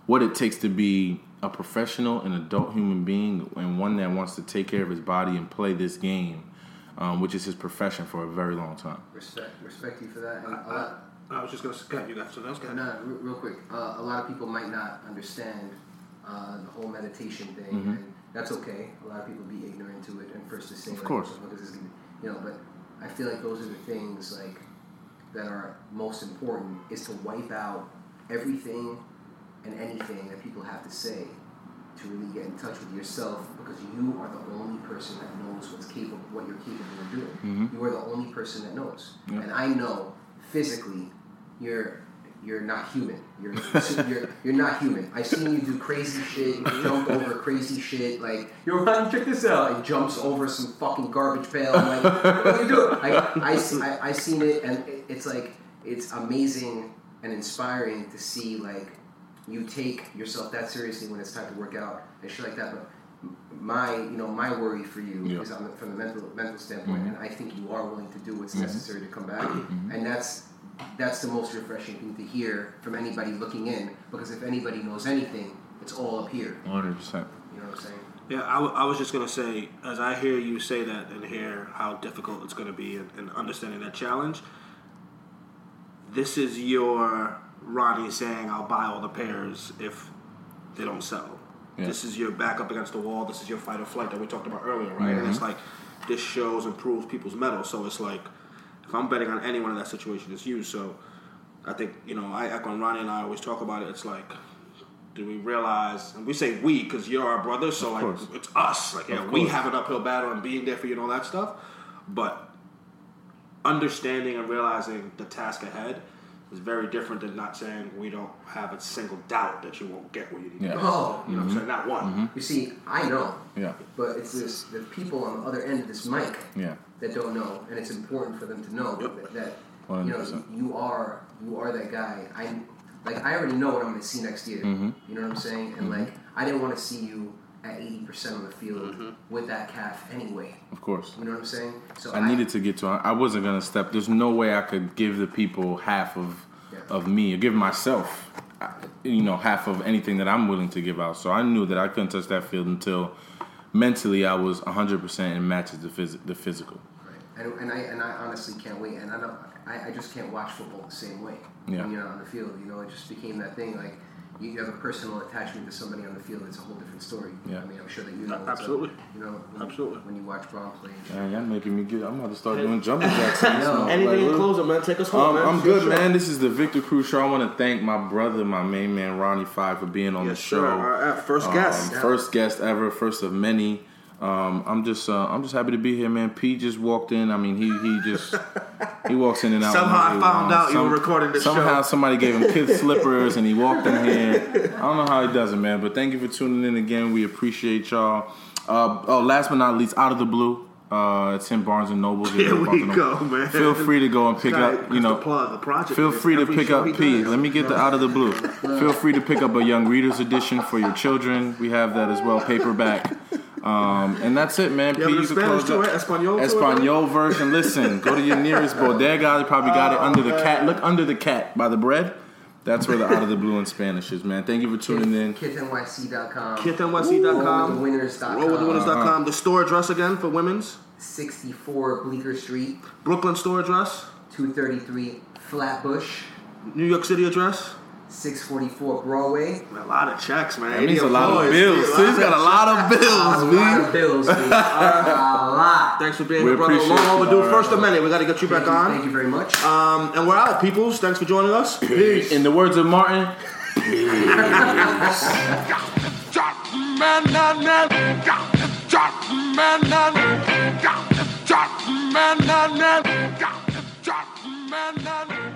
what it takes to be a professional and adult human being and one that wants to take care of his body and play this game, um, which is his profession for a very long time. Respect, respect you for that. And a lot, I was just gonna say, you got something else. Go. No, real quick. Uh, a lot of people might not understand uh, the whole meditation thing, Mhm. and that's okay. A lot of people be ignorant to it, and first to say, Of like, course. what is this gonna, you know. But I feel like those are the things like that are most important is to wipe out everything and anything that people have to say to really get in touch with yourself because you are the only person that knows what's capable, what you're capable of doing. Mhm. You are the only person that knows, and I know physically you're you're not human. You're you're, you're not human. I've seen you do crazy shit. Jump over crazy shit. Like yo, Ronnie, check this out. Like jumps over some fucking garbage pail. I'm like, what are you doing? I I I, I seen it, and it, it's like it's amazing and inspiring to see like you take yourself that seriously when it's time to work out and shit like that. But my you know my worry for you Yeah. is on the, from the mental mental standpoint, Mhm. and I think you are willing to do what's Mhm. necessary to come back, Mhm. and that's that's the most refreshing thing to hear from anybody looking in. Because if anybody knows anything, it's all up here. 100%. You know what I'm saying? Yeah, I, w- I was just gonna say, as I hear you say that and hear how difficult it's gonna be and, and understanding that challenge, this is your Ronnie saying, "I'll buy all the pairs if they don't sell." Yeah. This is your back up against the wall. This is your fight or flight that we talked about earlier, right? And it's like this shows and proves people's metal. So it's like if I'm betting on anyone in that situation, it's you. So I think you know, I echo Ronnie and I always talk about it. It's like do we realize, and we say we because you're our brother, so like it's us. Like yeah, we have an uphill battle and being there for you and all that stuff. But understanding and realizing the task ahead is very different than not saying we don't have a single doubt that you won't get what you need. Yeah. Oh. you know what I'm saying? Not one. You see, I know, Yeah. but it's this the people on the other end of this mic Yeah. that don't know, and it's important for them to know that, that you know you are you are that guy. I like I already know what I'm going to see next year. Mhm. You know what I'm saying? And like I didn't want to see you at 80 percent on the field with that calf anyway. Of course. You know what I'm saying? So I needed to get to. I wasn't gonna step. There's no way I could give the people half of of me or give myself, uh, you know, half of anything that I'm willing to give out. So I knew that I couldn't touch that field until mentally I was 100 percent and matches the phys- the physical. And, and I and I honestly can't wait. And I don't. I, I just can't watch football the same way. Yeah. When you're not on the field, you know, it just became that thing. Like you, you have a personal attachment to somebody on the field. It's a whole different story. Yeah. I mean, I'm sure that you know. what's up, Absolutely. You know, when, Absolutely. When you watch Braun play. Man, y'all making me get. I'm about to start doing jumping jacks. No. motherfucker. Anything in Like, closing, man. Take us home, Um, man. I'm good, sure. man. This is the Victor Cruz show. I want to thank my brother, my main man Ronnie Fieg, for being on Yes, the show. sir. Our, first Um, guest. first guest ever, first of many. Um, I'm just, uh, I'm just happy to be here, man. P just walked in. I mean, he, he just, he walks in and out. Somehow I found um, out you were recording this Somehow show. somebody gave him Kith slippers and he walked in here. I don't know how he does it, man. But thank you for tuning in again. We appreciate y'all. Uh, oh, last but not least, out of the blue. Uh, it's in Barnes and Noble. Here we go, man. Feel free to go and pick up. You know, the plug, the project Feel free to pick up P. does. Let me get the out of the blue. Feel free to pick up a Young Readers edition for your children. We have that as well, paperback. Um, and that's it, man. You have it Spanish close too, right? Espanol too, Espanol version. Listen, go to your nearest bodega. They probably got it under the cat. Look under the cat by the bread. That's where the out of the blue in Spanish is, man. Thank you for tuning in. KithNYC.com. KithNYC.com. RollWithTheWinners.com. RollWithTheWinners.com. The store address again for women's. 64 Bleecker Street. Brooklyn store address. 233 Flatbush. New York City address. 644 Broadway. A lot of checks, man. That means a lot of bills. So he's got a lot of bills, A lot man. of bills, dude. a lot. Thanks for being here, brother. appreciate Long you. overdue. All First right. a minute. We got to get you back you- on. Thank you very much. Um, and we're out, peoples. Thanks for joining us. Peace. In the words of Martin,